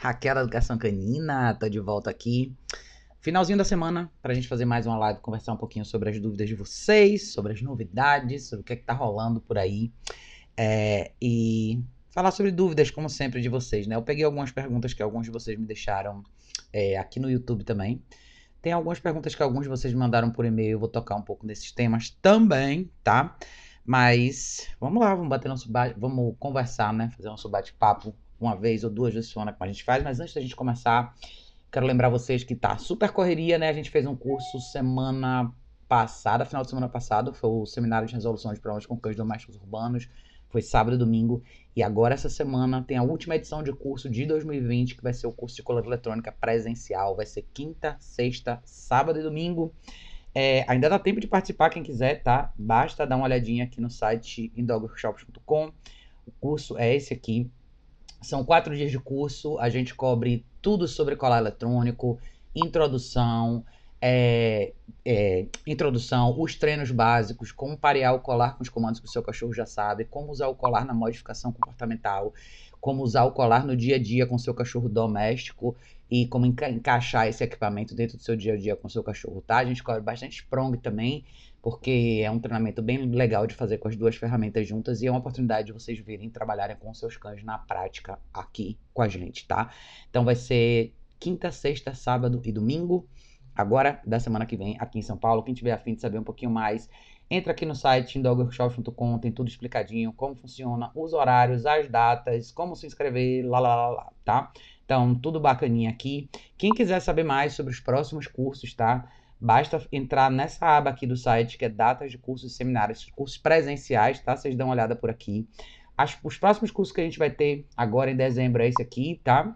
Raquel da Educação Canina, tô de volta aqui. Finalzinho da semana, pra gente fazer mais uma live, conversar um pouquinho sobre as dúvidas de vocês, sobre as novidades, sobre o que é que tá rolando por aí. É, e falar sobre dúvidas, como sempre, de vocês, né? Eu peguei algumas perguntas que alguns de vocês me deixaram é, aqui no YouTube também. Tem algumas perguntas que alguns de vocês me mandaram por e-mail, eu vou tocar um pouco nesses temas também, tá? Mas vamos lá, vamos bater nosso vamos conversar, né? Fazer nosso bate-papo uma vez ou duas vezes por semana como a gente faz. Mas antes da gente começar, quero lembrar vocês que tá super correria, né? A gente fez um curso semana passada, final de semana passado, foi o seminário de resolução de problemas com cães domésticos urbanos. Foi sábado e domingo. E agora, essa semana, tem a última edição de curso de 2020, que vai ser o curso de color eletrônica presencial. Vai ser quinta, sexta, sábado e domingo. É, ainda dá tempo de participar, quem quiser, tá? Basta dar uma olhadinha aqui no site indogworkshops.com. O curso é esse aqui. São quatro dias de curso, a gente cobre tudo sobre colar eletrônico, introdução, é, é, introdução, os treinos básicos, como parear o colar com os comandos que o seu cachorro já sabe, como usar o colar na modificação comportamental, como usar o colar no dia a dia com seu cachorro doméstico e como enca encaixar esse equipamento dentro do seu dia a dia com seu cachorro, tá? A gente cobre bastante Sprong também, porque é um treinamento bem legal de fazer com as duas ferramentas juntas e é uma oportunidade de vocês virem trabalharem com seus cães na prática aqui com a gente, tá? Então vai ser quinta, sexta, sábado e domingo, agora da semana que vem aqui em São Paulo. Quem tiver afim de saber um pouquinho mais, entra aqui no site indogworkshop.com, tem tudo explicadinho, como funciona, os horários, as datas, como se inscrever, lá, lá, lá, lá tá? Então, tudo bacaninha aqui. Quem quiser saber mais sobre os próximos cursos, tá? Basta entrar nessa aba aqui do site, que é datas de cursos e seminários, cursos presenciais, tá? Vocês dão uma olhada por aqui. As, os próximos cursos que a gente vai ter agora em dezembro é esse aqui, tá?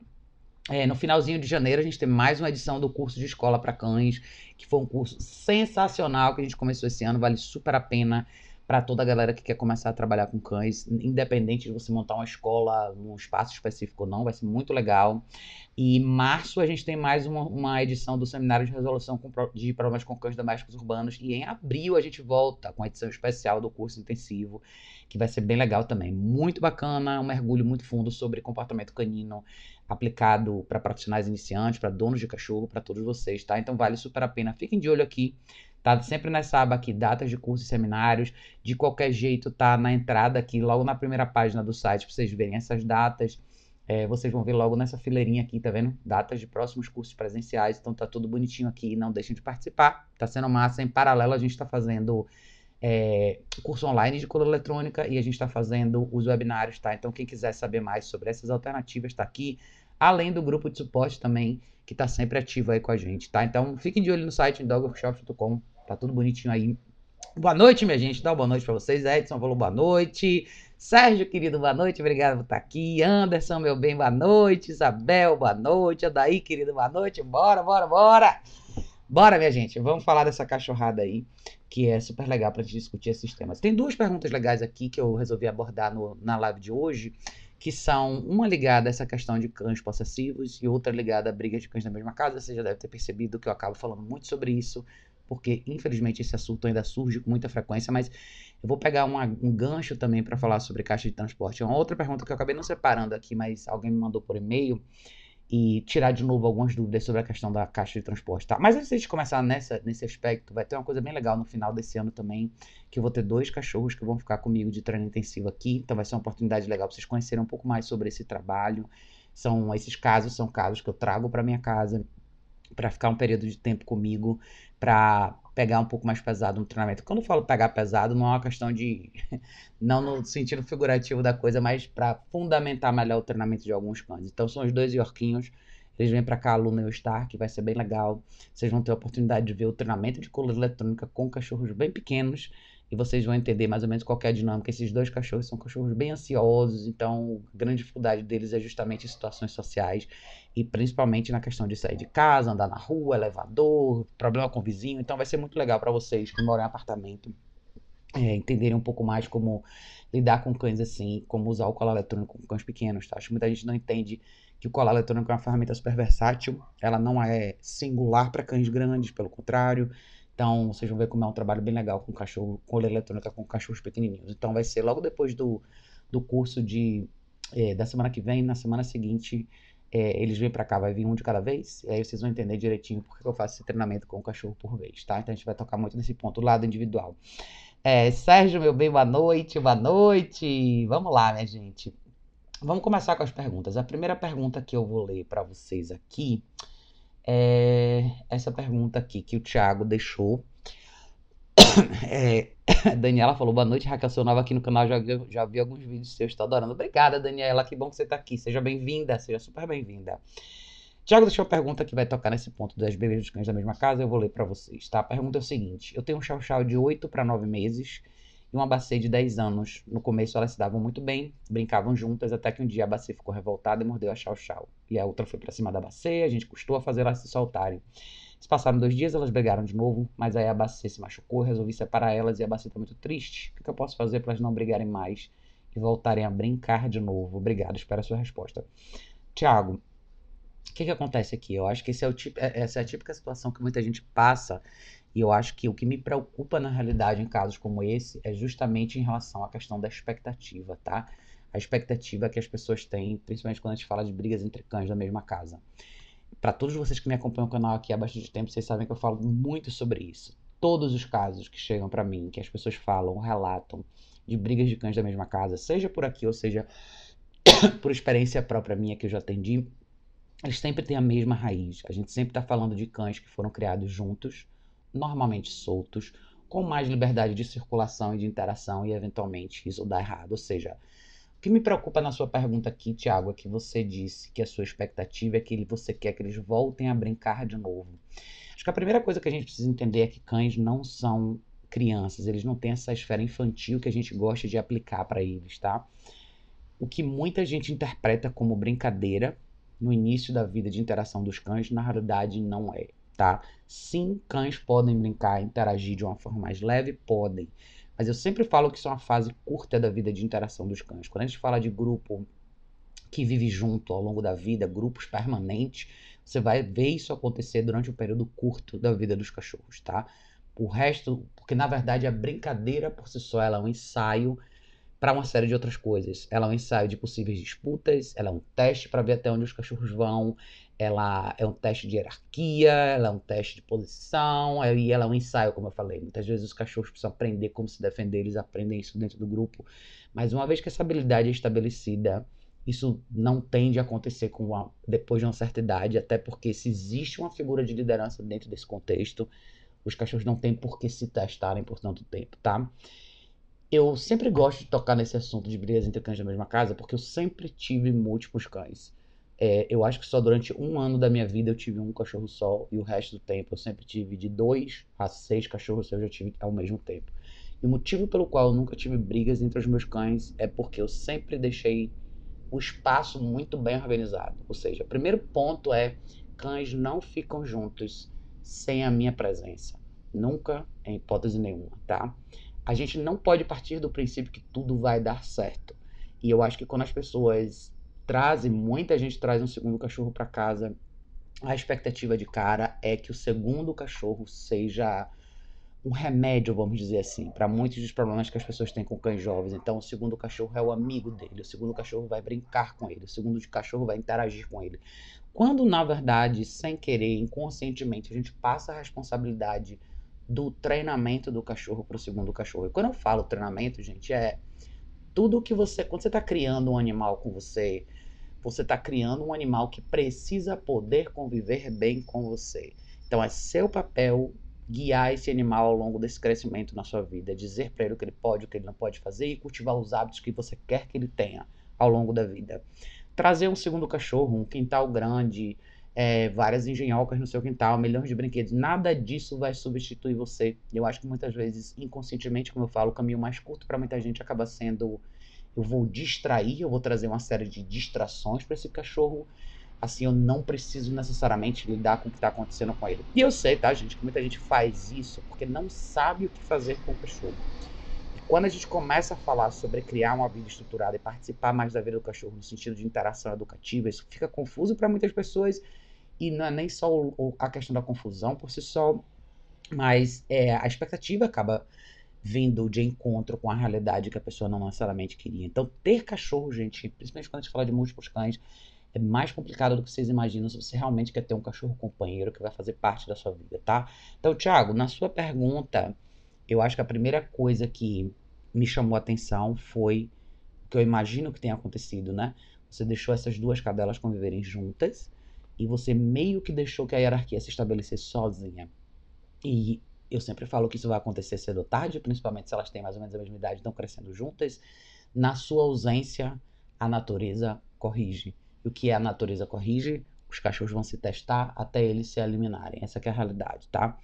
É, no finalzinho de janeiro a gente tem mais uma edição do curso de escola para cães, que foi um curso sensacional que a gente começou esse ano, vale super a pena para toda a galera que quer começar a trabalhar com cães, independente de você montar uma escola num espaço específico ou não, vai ser muito legal. E em março a gente tem mais uma, uma edição do Seminário de Resolução de Problemas com Cães Domésticos Urbanos. E em abril a gente volta com a edição especial do curso intensivo, que vai ser bem legal também. Muito bacana, um mergulho muito fundo sobre comportamento canino aplicado para profissionais iniciantes, para donos de cachorro, para todos vocês, tá? Então vale super a pena. Fiquem de olho aqui Tá sempre nessa aba aqui, datas de cursos e seminários. De qualquer jeito, tá na entrada aqui, logo na primeira página do site, para vocês verem essas datas. É, vocês vão ver logo nessa fileirinha aqui, tá vendo? Datas de próximos cursos presenciais. Então tá tudo bonitinho aqui. Não deixem de participar. Tá sendo massa. Em paralelo, a gente está fazendo é, curso online de color eletrônica e a gente está fazendo os webinários, tá? Então, quem quiser saber mais sobre essas alternativas, está aqui. Além do grupo de suporte também, que está sempre ativo aí com a gente, tá? Então, fiquem de olho no site dogworkshop.com Tá tudo bonitinho aí. Boa noite, minha gente. Dá uma boa noite para vocês. Edson falou boa noite. Sérgio, querido, boa noite. Obrigado por estar aqui. Anderson, meu bem, boa noite. Isabel, boa noite. Adaí, querido, boa noite. Bora, bora, bora. Bora, minha gente. Vamos falar dessa cachorrada aí, que é super legal pra gente discutir esses temas. Tem duas perguntas legais aqui que eu resolvi abordar no, na live de hoje, que são uma ligada a essa questão de cães possessivos e outra ligada a brigas de cães na mesma casa. Você já deve ter percebido que eu acabo falando muito sobre isso porque infelizmente esse assunto ainda surge com muita frequência, mas eu vou pegar uma, um gancho também para falar sobre caixa de transporte. É uma outra pergunta que eu acabei não separando aqui, mas alguém me mandou por e-mail e tirar de novo algumas dúvidas sobre a questão da caixa de transporte, tá? Mas antes de começar nessa, nesse aspecto, vai ter uma coisa bem legal no final desse ano também, que eu vou ter dois cachorros que vão ficar comigo de treino intensivo aqui, então vai ser uma oportunidade legal para vocês conhecerem um pouco mais sobre esse trabalho. São esses casos, são casos que eu trago para minha casa para ficar um período de tempo comigo para pegar um pouco mais pesado no treinamento. Quando eu falo pegar pesado, não é uma questão de. não no sentido figurativo da coisa, mas para fundamentar melhor o treinamento de alguns cães. Então, são os dois Yorkinhos. Eles vêm para cá, a Luna e o Star, que vai ser bem legal. Vocês vão ter a oportunidade de ver o treinamento de cola eletrônica com cachorros bem pequenos e vocês vão entender mais ou menos qual é a dinâmica. Esses dois cachorros são cachorros bem ansiosos, então a grande dificuldade deles é justamente em situações sociais e principalmente na questão de sair de casa, andar na rua, elevador, problema com o vizinho. Então vai ser muito legal para vocês que moram em apartamento é, entenderem um pouco mais como lidar com cães assim, como usar o colar eletrônico com cães pequenos. Tá? Acho que muita gente não entende que o colar eletrônico é uma ferramenta super versátil, ela não é singular para cães grandes, pelo contrário. Então, vocês vão ver como é um trabalho bem legal com cachorro, com eletrônica com cachorros pequenininhos. Então, vai ser logo depois do, do curso de, é, da semana que vem, na semana seguinte, é, eles vêm para cá, vai vir um de cada vez, e aí vocês vão entender direitinho porque eu faço esse treinamento com o cachorro por vez, tá? Então a gente vai tocar muito nesse ponto, o lado individual. É, Sérgio, meu bem, boa noite, boa noite. Vamos lá, minha gente. Vamos começar com as perguntas. A primeira pergunta que eu vou ler para vocês aqui é essa pergunta aqui que o Thiago deixou. É, Daniela falou, boa noite, Raquel, sou nova aqui no canal, já, já vi alguns vídeos seus, estou adorando. Obrigada, Daniela, que bom que você está aqui. Seja bem-vinda, seja super bem-vinda. Tiago deixou uma pergunta que vai tocar nesse ponto das bebês dos cães da mesma casa, eu vou ler para vocês, tá? A pergunta é o seguinte, eu tenho um chau-chau de 8 para 9 meses e uma bacê de 10 anos. No começo elas se davam muito bem, brincavam juntas, até que um dia a bacê ficou revoltada e mordeu a chau-chau. E a outra foi para cima da bacê, a gente custou a fazer elas se soltarem. Se passaram dois dias, elas brigaram de novo, mas aí a Bacê se machucou, resolvi separar elas e a Bacê tá muito triste. O que eu posso fazer para elas não brigarem mais e voltarem a brincar de novo? Obrigado, espero a sua resposta. Tiago, o que, que acontece aqui? Eu acho que esse é o tipo, essa é a típica situação que muita gente passa e eu acho que o que me preocupa na realidade em casos como esse é justamente em relação à questão da expectativa, tá? A expectativa que as pessoas têm, principalmente quando a gente fala de brigas entre cães da mesma casa para todos vocês que me acompanham o canal aqui há bastante tempo, vocês sabem que eu falo muito sobre isso. Todos os casos que chegam para mim, que as pessoas falam, relatam de brigas de cães da mesma casa, seja por aqui ou seja por experiência própria minha que eu já atendi, eles sempre têm a mesma raiz. A gente sempre está falando de cães que foram criados juntos, normalmente soltos, com mais liberdade de circulação e de interação, e eventualmente isso dá errado. Ou seja, que me preocupa na sua pergunta aqui, Tiago, é que você disse que a sua expectativa é que você quer que eles voltem a brincar de novo. Acho que a primeira coisa que a gente precisa entender é que cães não são crianças, eles não têm essa esfera infantil que a gente gosta de aplicar para eles, tá? O que muita gente interpreta como brincadeira no início da vida de interação dos cães, na realidade não é, tá? Sim, cães podem brincar, interagir de uma forma mais leve, podem. Mas eu sempre falo que isso é uma fase curta da vida de interação dos cães. Quando a gente fala de grupo que vive junto ao longo da vida, grupos permanentes, você vai ver isso acontecer durante um período curto da vida dos cachorros, tá? O resto, porque na verdade a brincadeira por si só ela é um ensaio para uma série de outras coisas. Ela é um ensaio de possíveis disputas, ela é um teste para ver até onde os cachorros vão, ela é um teste de hierarquia, ela é um teste de posição, e ela é um ensaio, como eu falei. Muitas vezes os cachorros precisam aprender como se defender, eles aprendem isso dentro do grupo. Mas uma vez que essa habilidade é estabelecida, isso não tende a acontecer com uma, depois de uma certa idade, até porque se existe uma figura de liderança dentro desse contexto, os cachorros não têm por que se testarem por tanto tempo, tá? Eu sempre gosto de tocar nesse assunto de brigas entre cães da mesma casa, porque eu sempre tive múltiplos cães. É, eu acho que só durante um ano da minha vida eu tive um cachorro só e o resto do tempo eu sempre tive de dois a seis cachorros eu já tive ao mesmo tempo. E o motivo pelo qual eu nunca tive brigas entre os meus cães é porque eu sempre deixei o espaço muito bem organizado. Ou seja, o primeiro ponto é cães não ficam juntos sem a minha presença. Nunca, em hipótese nenhuma, tá? A gente não pode partir do princípio que tudo vai dar certo. E eu acho que quando as pessoas trazem, muita gente traz um segundo cachorro para casa. A expectativa de cara é que o segundo cachorro seja um remédio, vamos dizer assim, para muitos dos problemas que as pessoas têm com cães jovens. Então, o segundo cachorro é o amigo dele, o segundo cachorro vai brincar com ele, o segundo cachorro vai interagir com ele. Quando, na verdade, sem querer, inconscientemente, a gente passa a responsabilidade do treinamento do cachorro para o segundo cachorro. E quando eu falo treinamento, gente, é tudo que você. Quando você está criando um animal com você, você está criando um animal que precisa poder conviver bem com você. Então é seu papel guiar esse animal ao longo desse crescimento na sua vida, dizer para ele o que ele pode, o que ele não pode fazer e cultivar os hábitos que você quer que ele tenha ao longo da vida. Trazer um segundo cachorro, um quintal grande, é, várias engenhocas no seu quintal, milhões de brinquedos, nada disso vai substituir você. Eu acho que muitas vezes, inconscientemente, como eu falo, o caminho mais curto para muita gente acaba sendo eu vou distrair, eu vou trazer uma série de distrações para esse cachorro. Assim, eu não preciso necessariamente lidar com o que está acontecendo com ele. E eu sei, tá, gente, que muita gente faz isso porque não sabe o que fazer com o cachorro. E quando a gente começa a falar sobre criar uma vida estruturada e participar mais da vida do cachorro no sentido de interação educativa, isso fica confuso para muitas pessoas. E não é nem só o, a questão da confusão por si só, mas é, a expectativa acaba vindo de encontro com a realidade que a pessoa não necessariamente queria. Então, ter cachorro, gente, principalmente quando a gente fala de múltiplos cães, é mais complicado do que vocês imaginam se você realmente quer ter um cachorro companheiro que vai fazer parte da sua vida, tá? Então, Thiago, na sua pergunta, eu acho que a primeira coisa que me chamou a atenção foi o que eu imagino que tenha acontecido, né? Você deixou essas duas cadelas conviverem juntas e você meio que deixou que a hierarquia se estabelecesse sozinha. E eu sempre falo que isso vai acontecer cedo ou tarde, principalmente se elas têm mais ou menos a mesma idade e estão crescendo juntas. Na sua ausência, a natureza corrige. E o que é a natureza corrige? Os cachorros vão se testar até eles se eliminarem. Essa é a realidade, tá?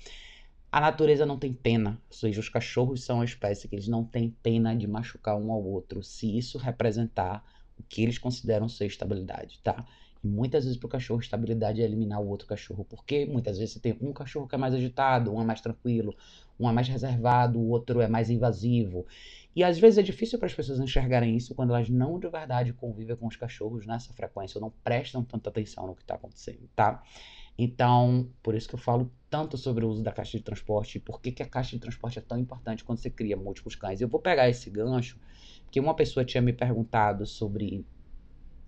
A natureza não tem pena, ou seja, os cachorros são a espécie que eles não têm pena de machucar um ao outro, se isso representar o que eles consideram ser estabilidade, tá? Muitas vezes para o cachorro, estabilidade é eliminar o outro cachorro, porque muitas vezes você tem um cachorro que é mais agitado, um é mais tranquilo, um é mais reservado, o outro é mais invasivo. E às vezes é difícil para as pessoas enxergarem isso quando elas não de verdade convivem com os cachorros nessa frequência, ou não prestam tanta atenção no que está acontecendo, tá? Então, por isso que eu falo tanto sobre o uso da caixa de transporte e por que, que a caixa de transporte é tão importante quando você cria múltiplos cães. Eu vou pegar esse gancho, porque uma pessoa tinha me perguntado sobre.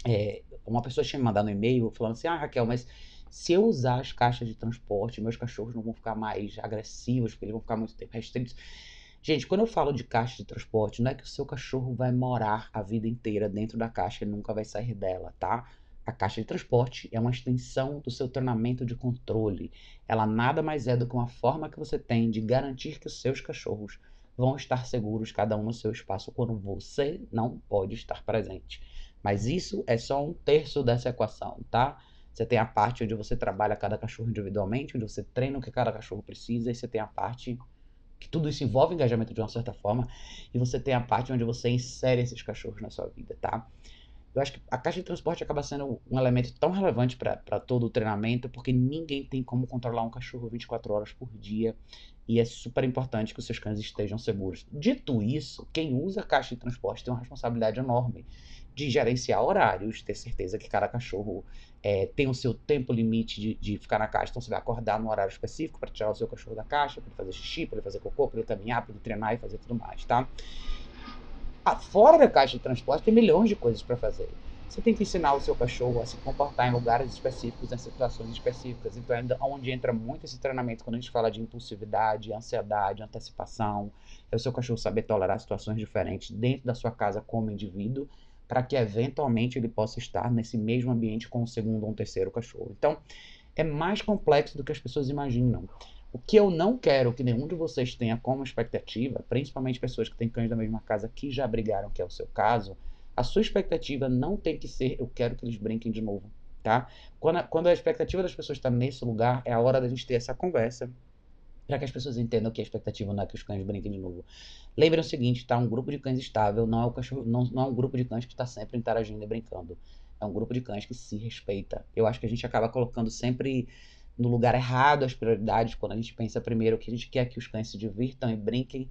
É, uma pessoa tinha me mandado um e-mail falando assim: Ah, Raquel, mas se eu usar as caixas de transporte, meus cachorros não vão ficar mais agressivos, porque eles vão ficar muito tempo restritos. Gente, quando eu falo de caixa de transporte, não é que o seu cachorro vai morar a vida inteira dentro da caixa e nunca vai sair dela, tá? A caixa de transporte é uma extensão do seu treinamento de controle. Ela nada mais é do que uma forma que você tem de garantir que os seus cachorros vão estar seguros, cada um no seu espaço, quando você não pode estar presente. Mas isso é só um terço dessa equação, tá? Você tem a parte onde você trabalha cada cachorro individualmente, onde você treina o que cada cachorro precisa, e você tem a parte que tudo isso envolve engajamento de uma certa forma, e você tem a parte onde você insere esses cachorros na sua vida, tá? Eu acho que a caixa de transporte acaba sendo um elemento tão relevante para todo o treinamento, porque ninguém tem como controlar um cachorro 24 horas por dia e é super importante que os seus cães estejam seguros. Dito isso, quem usa a caixa de transporte tem uma responsabilidade enorme de gerenciar horários, ter certeza que cada cachorro é, tem o seu tempo limite de, de, ficar na caixa. Então você vai acordar no horário específico para tirar o seu cachorro da caixa, para ele fazer xixi, para ele fazer cocô, para ele caminhar, para ele treinar e fazer tudo mais, tá? fora da caixa de transporte tem milhões de coisas para fazer. Você tem que ensinar o seu cachorro a se comportar em lugares específicos, em situações específicas. Então, é onde entra muito esse treinamento quando a gente fala de impulsividade, ansiedade, antecipação. É o seu cachorro saber tolerar situações diferentes dentro da sua casa como indivíduo, para que eventualmente ele possa estar nesse mesmo ambiente com o segundo ou um terceiro cachorro. Então, é mais complexo do que as pessoas imaginam. O que eu não quero que nenhum de vocês tenha como expectativa, principalmente pessoas que têm cães da mesma casa que já brigaram, que é o seu caso, a sua expectativa não tem que ser eu quero que eles brinquem de novo, tá? Quando a, quando a expectativa das pessoas está nesse lugar, é a hora da gente ter essa conversa para que as pessoas entendam que a expectativa não é que os cães brinquem de novo. Lembrem o seguinte, tá? Um grupo de cães estável não é, o cachorro, não, não é um grupo de cães que está sempre interagindo e brincando. É um grupo de cães que se respeita. Eu acho que a gente acaba colocando sempre no lugar errado as prioridades, quando a gente pensa primeiro que a gente quer que os cães se divirtam e brinquem,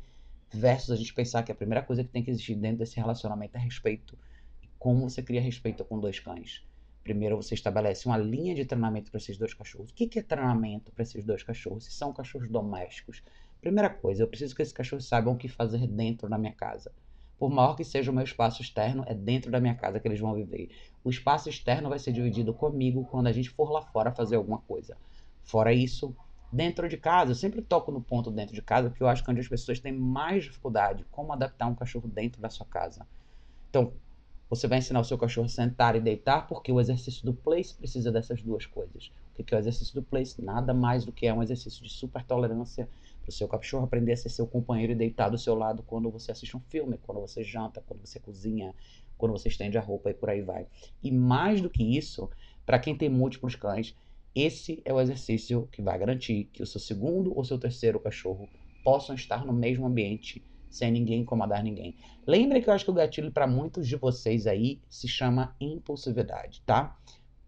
versus a gente pensar que a primeira coisa que tem que existir dentro desse relacionamento é respeito. E como você cria respeito com dois cães? Primeiro você estabelece uma linha de treinamento para esses dois cachorros. O que é treinamento para esses dois cachorros? Se são cachorros domésticos. Primeira coisa, eu preciso que esses cachorros saibam o que fazer dentro da minha casa. Por maior que seja o meu espaço externo, é dentro da minha casa que eles vão viver. O espaço externo vai ser dividido comigo quando a gente for lá fora fazer alguma coisa. Fora isso, dentro de casa, eu sempre toco no ponto dentro de casa, porque eu acho que é onde as pessoas têm mais dificuldade, como adaptar um cachorro dentro da sua casa. Então, você vai ensinar o seu cachorro a sentar e deitar, porque o exercício do place precisa dessas duas coisas. O que é o exercício do place? Nada mais do que é um exercício de super tolerância para o seu cachorro aprender a ser seu companheiro e deitar do seu lado quando você assiste um filme, quando você janta, quando você cozinha, quando você estende a roupa e por aí vai. E mais do que isso, para quem tem múltiplos cães, esse é o exercício que vai garantir que o seu segundo ou seu terceiro cachorro possam estar no mesmo ambiente sem ninguém incomodar ninguém. Lembre que eu acho que o gatilho para muitos de vocês aí se chama impulsividade, tá?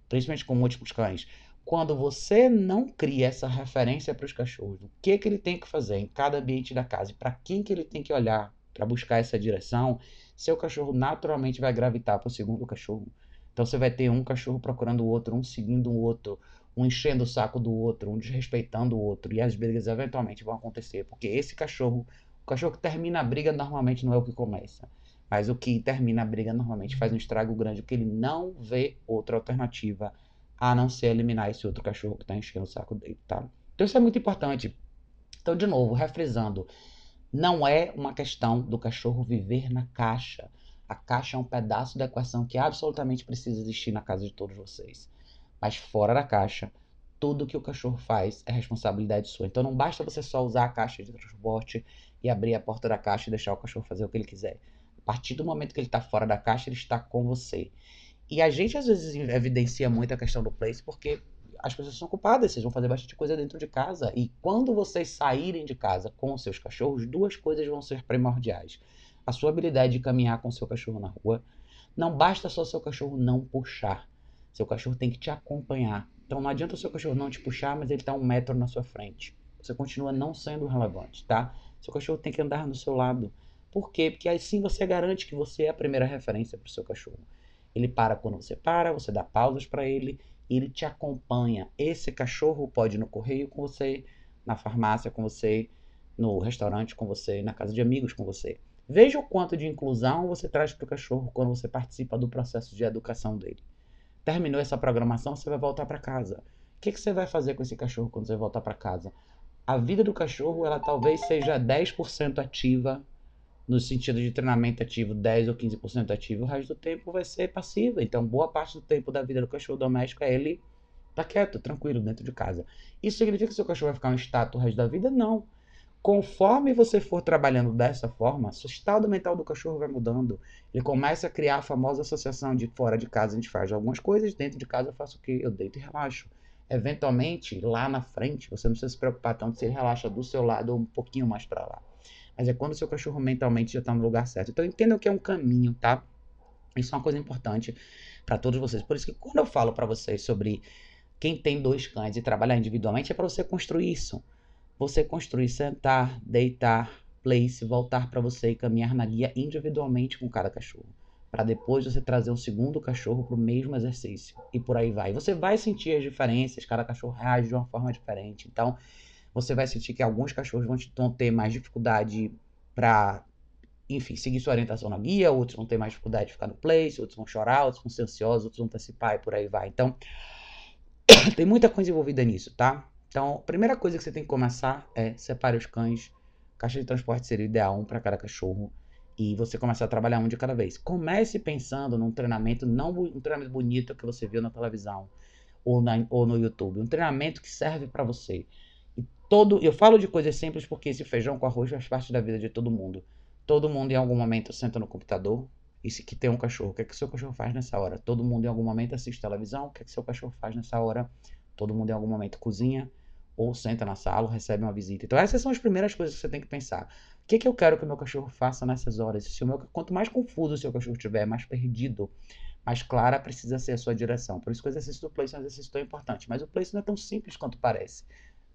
Principalmente com múltiplos cães. Quando você não cria essa referência para os cachorros, o que que ele tem que fazer em cada ambiente da casa e para quem que ele tem que olhar para buscar essa direção, seu cachorro naturalmente vai gravitar para o segundo cachorro. Então você vai ter um cachorro procurando o outro, um seguindo o outro, um enchendo o saco do outro, um desrespeitando o outro. E as brigas eventualmente vão acontecer, porque esse cachorro, o cachorro que termina a briga normalmente não é o que começa. Mas o que termina a briga normalmente faz um estrago grande, porque ele não vê outra alternativa a não ser eliminar esse outro cachorro que está enchendo o saco dele, tá? Então isso é muito importante. Então, de novo, refrisando, não é uma questão do cachorro viver na caixa. A caixa é um pedaço da equação que absolutamente precisa existir na casa de todos vocês. Mas fora da caixa, tudo que o cachorro faz é responsabilidade sua. Então não basta você só usar a caixa de transporte e abrir a porta da caixa e deixar o cachorro fazer o que ele quiser. A partir do momento que ele está fora da caixa, ele está com você. E a gente às vezes evidencia muito a questão do place porque as pessoas são ocupadas, vocês vão fazer bastante coisa dentro de casa. E quando vocês saírem de casa com seus cachorros, duas coisas vão ser primordiais. A sua habilidade de caminhar com seu cachorro na rua. Não basta só seu cachorro não puxar. Seu cachorro tem que te acompanhar. Então não adianta o seu cachorro não te puxar, mas ele está um metro na sua frente. Você continua não sendo relevante, tá? Seu cachorro tem que andar no seu lado. Por quê? Porque assim você garante que você é a primeira referência para o seu cachorro. Ele para quando você para, você dá pausas para ele, ele te acompanha. Esse cachorro pode ir no correio com você, na farmácia com você, no restaurante com você, na casa de amigos com você. Veja o quanto de inclusão você traz para o cachorro quando você participa do processo de educação dele. Terminou essa programação, você vai voltar para casa. O que, que você vai fazer com esse cachorro quando você voltar para casa? A vida do cachorro, ela talvez seja 10% ativa no sentido de treinamento ativo 10 ou 15% ativo, o resto do tempo vai ser passiva. Então, boa parte do tempo da vida do cachorro doméstico é ele tá quieto, tranquilo, dentro de casa. Isso significa que seu cachorro vai ficar um status o resto da vida? Não. Conforme você for trabalhando dessa forma, seu estado mental do cachorro vai mudando. Ele começa a criar a famosa associação de fora de casa a gente faz algumas coisas, dentro de casa eu faço o quê? Eu deito e relaxo. Eventualmente, lá na frente, você não precisa se preocupar tanto se ele relaxa do seu lado ou um pouquinho mais para lá mas é quando o seu cachorro mentalmente já está no lugar certo. Então entendam que é um caminho, tá? Isso é uma coisa importante para todos vocês. Por isso que quando eu falo para vocês sobre quem tem dois cães e trabalhar individualmente, é para você construir isso. Você construir, sentar, deitar, place, voltar para você e caminhar na guia individualmente com cada cachorro. Para depois você trazer um segundo cachorro para o mesmo exercício. E por aí vai. Você vai sentir as diferenças, cada cachorro reage de uma forma diferente. Então, você vai sentir que alguns cachorros vão, te, vão ter mais dificuldade para, enfim, seguir sua orientação na guia, outros vão ter mais dificuldade de ficar no place, outros vão chorar, outros vão ser ansiosos, outros vão antecipar e por aí vai. Então, tem muita coisa envolvida nisso, tá? Então, a primeira coisa que você tem que começar é separar os cães. Caixa de transporte seria ideal, um para cada cachorro. E você começar a trabalhar um de cada vez. Comece pensando num treinamento, não um treinamento bonito que você viu na televisão ou, na, ou no YouTube. Um treinamento que serve para você todo, eu falo de coisas simples porque esse feijão com arroz faz parte da vida de todo mundo. Todo mundo em algum momento senta no computador e se que tem um cachorro, o que é que seu cachorro faz nessa hora? Todo mundo em algum momento assiste televisão, o que é que seu cachorro faz nessa hora? Todo mundo em algum momento cozinha ou senta na sala, ou recebe uma visita. Então essas são as primeiras coisas que você tem que pensar. O que, que eu quero que o meu cachorro faça nessas horas? Se o meu, quanto mais confuso o seu cachorro estiver, mais perdido, mais clara precisa ser a sua direção. Por isso que o exercício do place é um exercício tão importante. Mas o place não é tão simples quanto parece.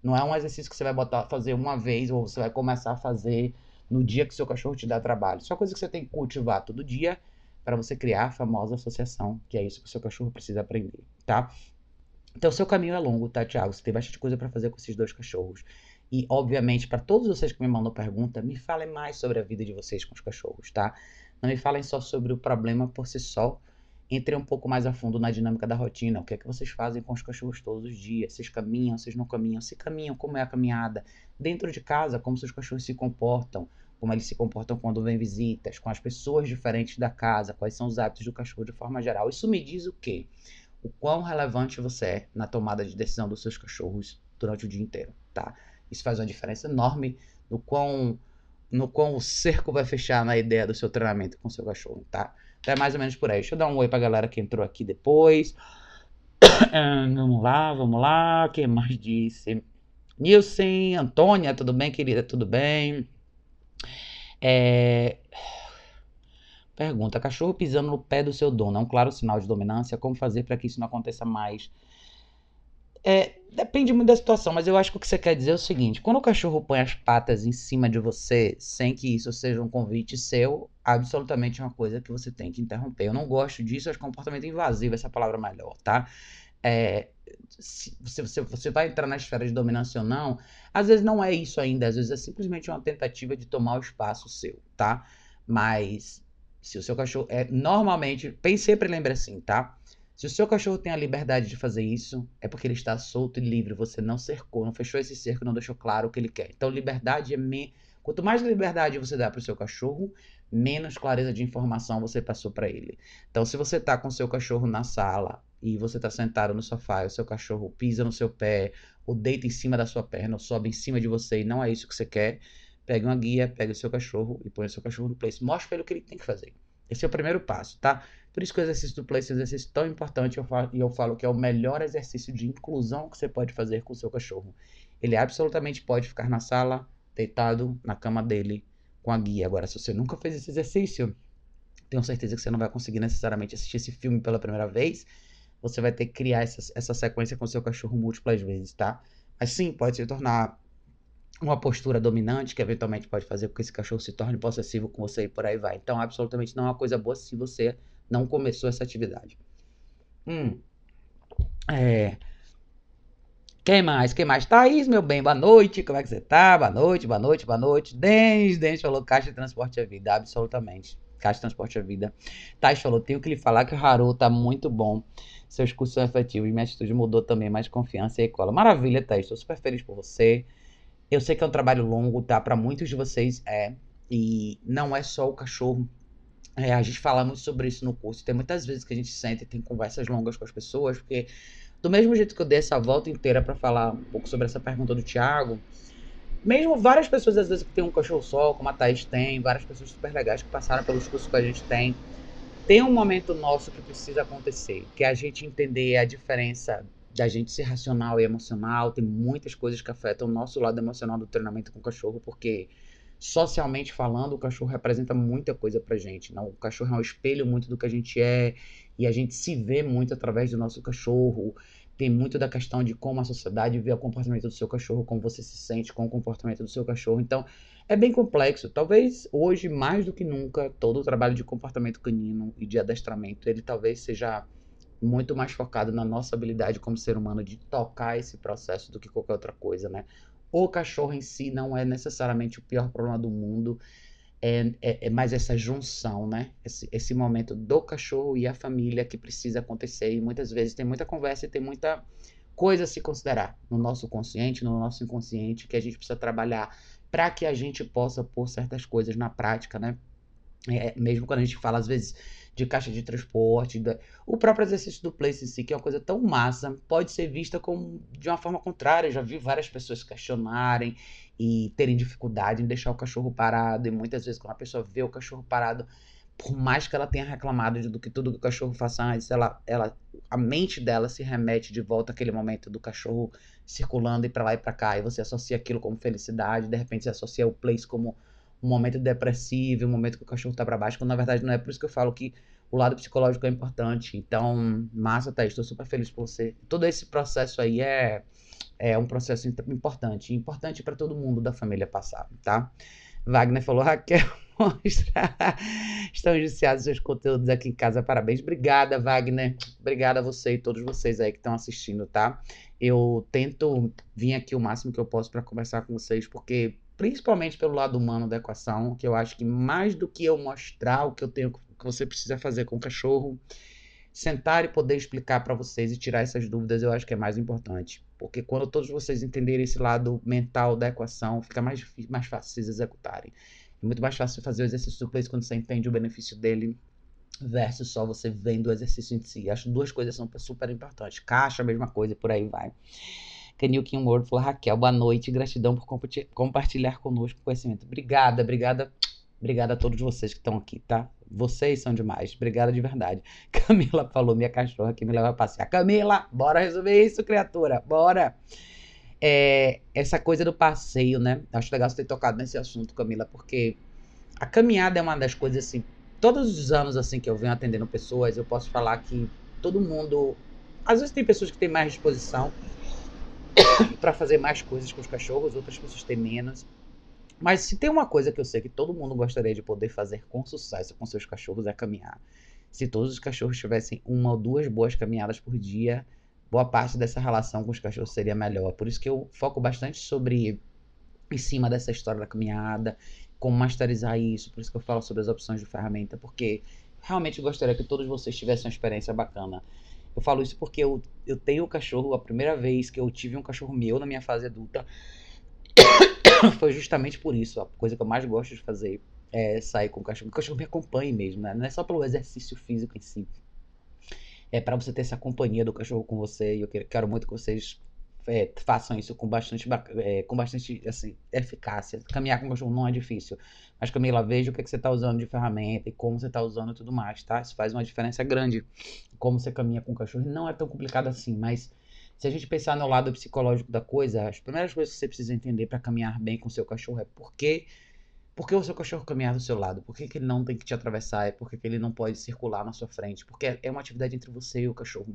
Não é um exercício que você vai botar fazer uma vez ou você vai começar a fazer no dia que seu cachorro te dá trabalho. Isso é uma coisa que você tem que cultivar todo dia para você criar a famosa associação, que é isso que o seu cachorro precisa aprender, tá? Então, o seu caminho é longo, tá, Thiago? Você tem bastante coisa para fazer com esses dois cachorros. E, obviamente, para todos vocês que me mandam pergunta, me falem mais sobre a vida de vocês com os cachorros, tá? Não me falem só sobre o problema por si só, entre um pouco mais a fundo na dinâmica da rotina. O que é que vocês fazem com os cachorros todos os dias? Vocês caminham, vocês não caminham? Se caminham, como é a caminhada? Dentro de casa, como seus cachorros se comportam? Como eles se comportam quando vêm visitas? Com as pessoas diferentes da casa? Quais são os hábitos do cachorro de forma geral? Isso me diz o quê? O quão relevante você é na tomada de decisão dos seus cachorros durante o dia inteiro, tá? Isso faz uma diferença enorme no quão, no quão o cerco vai fechar na ideia do seu treinamento com seu cachorro, tá? Então é mais ou menos por aí. Deixa eu dar um oi pra galera que entrou aqui depois. vamos lá, vamos lá. Quem mais disse? Nilson, Antônia, tudo bem, querida? Tudo bem? É... Pergunta: cachorro pisando no pé do seu dono é um claro sinal de dominância? Como fazer para que isso não aconteça mais? É, depende muito da situação, mas eu acho que o que você quer dizer é o seguinte: quando o cachorro põe as patas em cima de você, sem que isso seja um convite seu, absolutamente é uma coisa que você tem que interromper. Eu não gosto disso, acho comportamento invasivo, essa palavra é melhor, tá? É, se você, você, você vai entrar na esfera de dominância ou não, às vezes não é isso ainda, às vezes é simplesmente uma tentativa de tomar o espaço seu, tá? Mas Se o seu cachorro é normalmente, pense sempre lembra assim, tá? Se o seu cachorro tem a liberdade de fazer isso, é porque ele está solto e livre. Você não cercou, não fechou esse cerco, não deixou claro o que ele quer. Então, liberdade é me... quanto mais liberdade você dá para o seu cachorro, menos clareza de informação você passou para ele. Então, se você tá com o seu cachorro na sala e você tá sentado no sofá e o seu cachorro pisa no seu pé, ou deita em cima da sua perna, ou sobe em cima de você e não é isso que você quer, pegue uma guia, pegue o seu cachorro e põe o seu cachorro no place. Mostre para ele o que ele tem que fazer. Esse é o primeiro passo, tá? Por isso que o exercício do place é um exercício tão importante eu falo, e eu falo que é o melhor exercício de inclusão que você pode fazer com o seu cachorro. Ele absolutamente pode ficar na sala, deitado na cama dele, com a guia. Agora, se você nunca fez esse exercício, tenho certeza que você não vai conseguir necessariamente assistir esse filme pela primeira vez. Você vai ter que criar essa, essa sequência com o seu cachorro múltiplas vezes, tá? Mas sim, pode se tornar uma postura dominante que eventualmente pode fazer com que esse cachorro se torne possessivo com você e por aí vai. Então, absolutamente não é uma coisa boa se você não começou essa atividade. Hum. É. Quem mais? Quem mais? Thaís, meu bem, boa noite. Como é que você tá? Boa noite, boa noite, boa noite. Denis, Denis falou Caixa de Transporte é Vida. Absolutamente. Caixa de Transporte é Vida. Thaís falou, tenho que lhe falar que o Haru tá muito bom. Seus cursos são efetivos. Minha atitude mudou também. Mais confiança e cola. Maravilha, Thaís. Estou super feliz por você. Eu sei que é um trabalho longo, tá? Para muitos de vocês é. E não é só o cachorro é, a gente fala muito sobre isso no curso. Tem muitas vezes que a gente sente e tem conversas longas com as pessoas, porque do mesmo jeito que eu dei essa volta inteira para falar um pouco sobre essa pergunta do Thiago, mesmo várias pessoas às vezes que tem um cachorro só, como a Thaís tem, várias pessoas super legais que passaram pelos cursos que a gente tem, tem um momento nosso que precisa acontecer, que é a gente entender a diferença da gente ser racional e emocional. Tem muitas coisas que afetam o nosso lado emocional do treinamento com o cachorro, porque socialmente falando, o cachorro representa muita coisa pra gente. Não? O cachorro é um espelho muito do que a gente é e a gente se vê muito através do nosso cachorro. Tem muito da questão de como a sociedade vê o comportamento do seu cachorro, como você se sente com o comportamento do seu cachorro. Então, é bem complexo. Talvez hoje, mais do que nunca, todo o trabalho de comportamento canino e de adestramento, ele talvez seja muito mais focado na nossa habilidade como ser humano de tocar esse processo do que qualquer outra coisa, né? O cachorro em si não é necessariamente o pior problema do mundo, é, é, é mais essa junção, né? Esse, esse momento do cachorro e a família que precisa acontecer. E muitas vezes tem muita conversa e tem muita coisa a se considerar no nosso consciente, no nosso inconsciente, que a gente precisa trabalhar para que a gente possa pôr certas coisas na prática, né? É, mesmo quando a gente fala, às vezes, de caixa de transporte, da... o próprio exercício do place em si, que é uma coisa tão massa, pode ser vista como de uma forma contrária. Eu já vi várias pessoas questionarem e terem dificuldade em deixar o cachorro parado, e muitas vezes quando a pessoa vê o cachorro parado, por mais que ela tenha reclamado do que tudo que o cachorro faça antes, ela, ela, a mente dela se remete de volta àquele momento do cachorro circulando e para lá e para cá, e você associa aquilo como felicidade, de repente você associa o place como um momento depressivo, um momento que o cachorro tá para baixo, quando na verdade não é por isso que eu falo que o lado psicológico é importante. Então, massa, Thaís, estou super feliz por você. Todo esse processo aí é, é um processo importante, importante para todo mundo da família passar, tá? Wagner falou, Raquel, mostra. Estão iniciados seus conteúdos aqui em casa, parabéns. Obrigada, Wagner. Obrigada a você e todos vocês aí que estão assistindo, tá? Eu tento vir aqui o máximo que eu posso para conversar com vocês, porque principalmente pelo lado humano da equação, que eu acho que mais do que eu mostrar o que eu tenho, que você precisa fazer com o cachorro, sentar e poder explicar para vocês e tirar essas dúvidas, eu acho que é mais importante. Porque quando todos vocês entenderem esse lado mental da equação, fica mais, mais fácil vocês executarem. É muito mais fácil fazer o exercício do place quando você entende o benefício dele versus só você vendo o exercício em si. Acho que duas coisas são super importantes. Caixa, mesma coisa, por aí vai. Canil Kim Word falou, Raquel, boa noite, gratidão por compartilhar conosco o conhecimento. Obrigada, obrigada, obrigada a todos vocês que estão aqui, tá? Vocês são demais, obrigada de verdade. Camila falou, minha cachorra que me leva a passear. Camila, bora resolver isso, criatura, bora! É, essa coisa do passeio, né? Acho legal você ter tocado nesse assunto, Camila, porque a caminhada é uma das coisas assim. Todos os anos assim que eu venho atendendo pessoas, eu posso falar que todo mundo. Às vezes tem pessoas que têm mais disposição, para fazer mais coisas com os cachorros, outras pessoas têm menos. Mas se tem uma coisa que eu sei que todo mundo gostaria de poder fazer com sucesso com seus cachorros é caminhar. Se todos os cachorros tivessem uma ou duas boas caminhadas por dia, boa parte dessa relação com os cachorros seria melhor. Por isso que eu foco bastante sobre em cima dessa história da caminhada como masterizar isso, por isso que eu falo sobre as opções de ferramenta, porque realmente gostaria que todos vocês tivessem uma experiência bacana. Eu falo isso porque eu, eu tenho um cachorro, a primeira vez que eu tive um cachorro meu na minha fase adulta foi justamente por isso. A coisa que eu mais gosto de fazer é sair com o cachorro. O cachorro me acompanhe mesmo, né? Não é só pelo exercício físico em si. É para você ter essa companhia do cachorro com você. E eu quero muito que vocês é, façam isso com bastante, é, com bastante assim, eficácia. Caminhar com cachorro não é difícil. Mas, Camila, veja o que, é que você está usando de ferramenta e como você está usando e tudo mais, tá? Isso faz uma diferença grande. Como você caminha com cachorro não é tão complicado assim, mas se a gente pensar no lado psicológico da coisa, as primeiras coisas que você precisa entender para caminhar bem com seu cachorro é por que por que o seu cachorro caminhar do seu lado? Por que, que ele não tem que te atravessar? É por que, que ele não pode circular na sua frente? Porque é uma atividade entre você e o cachorro.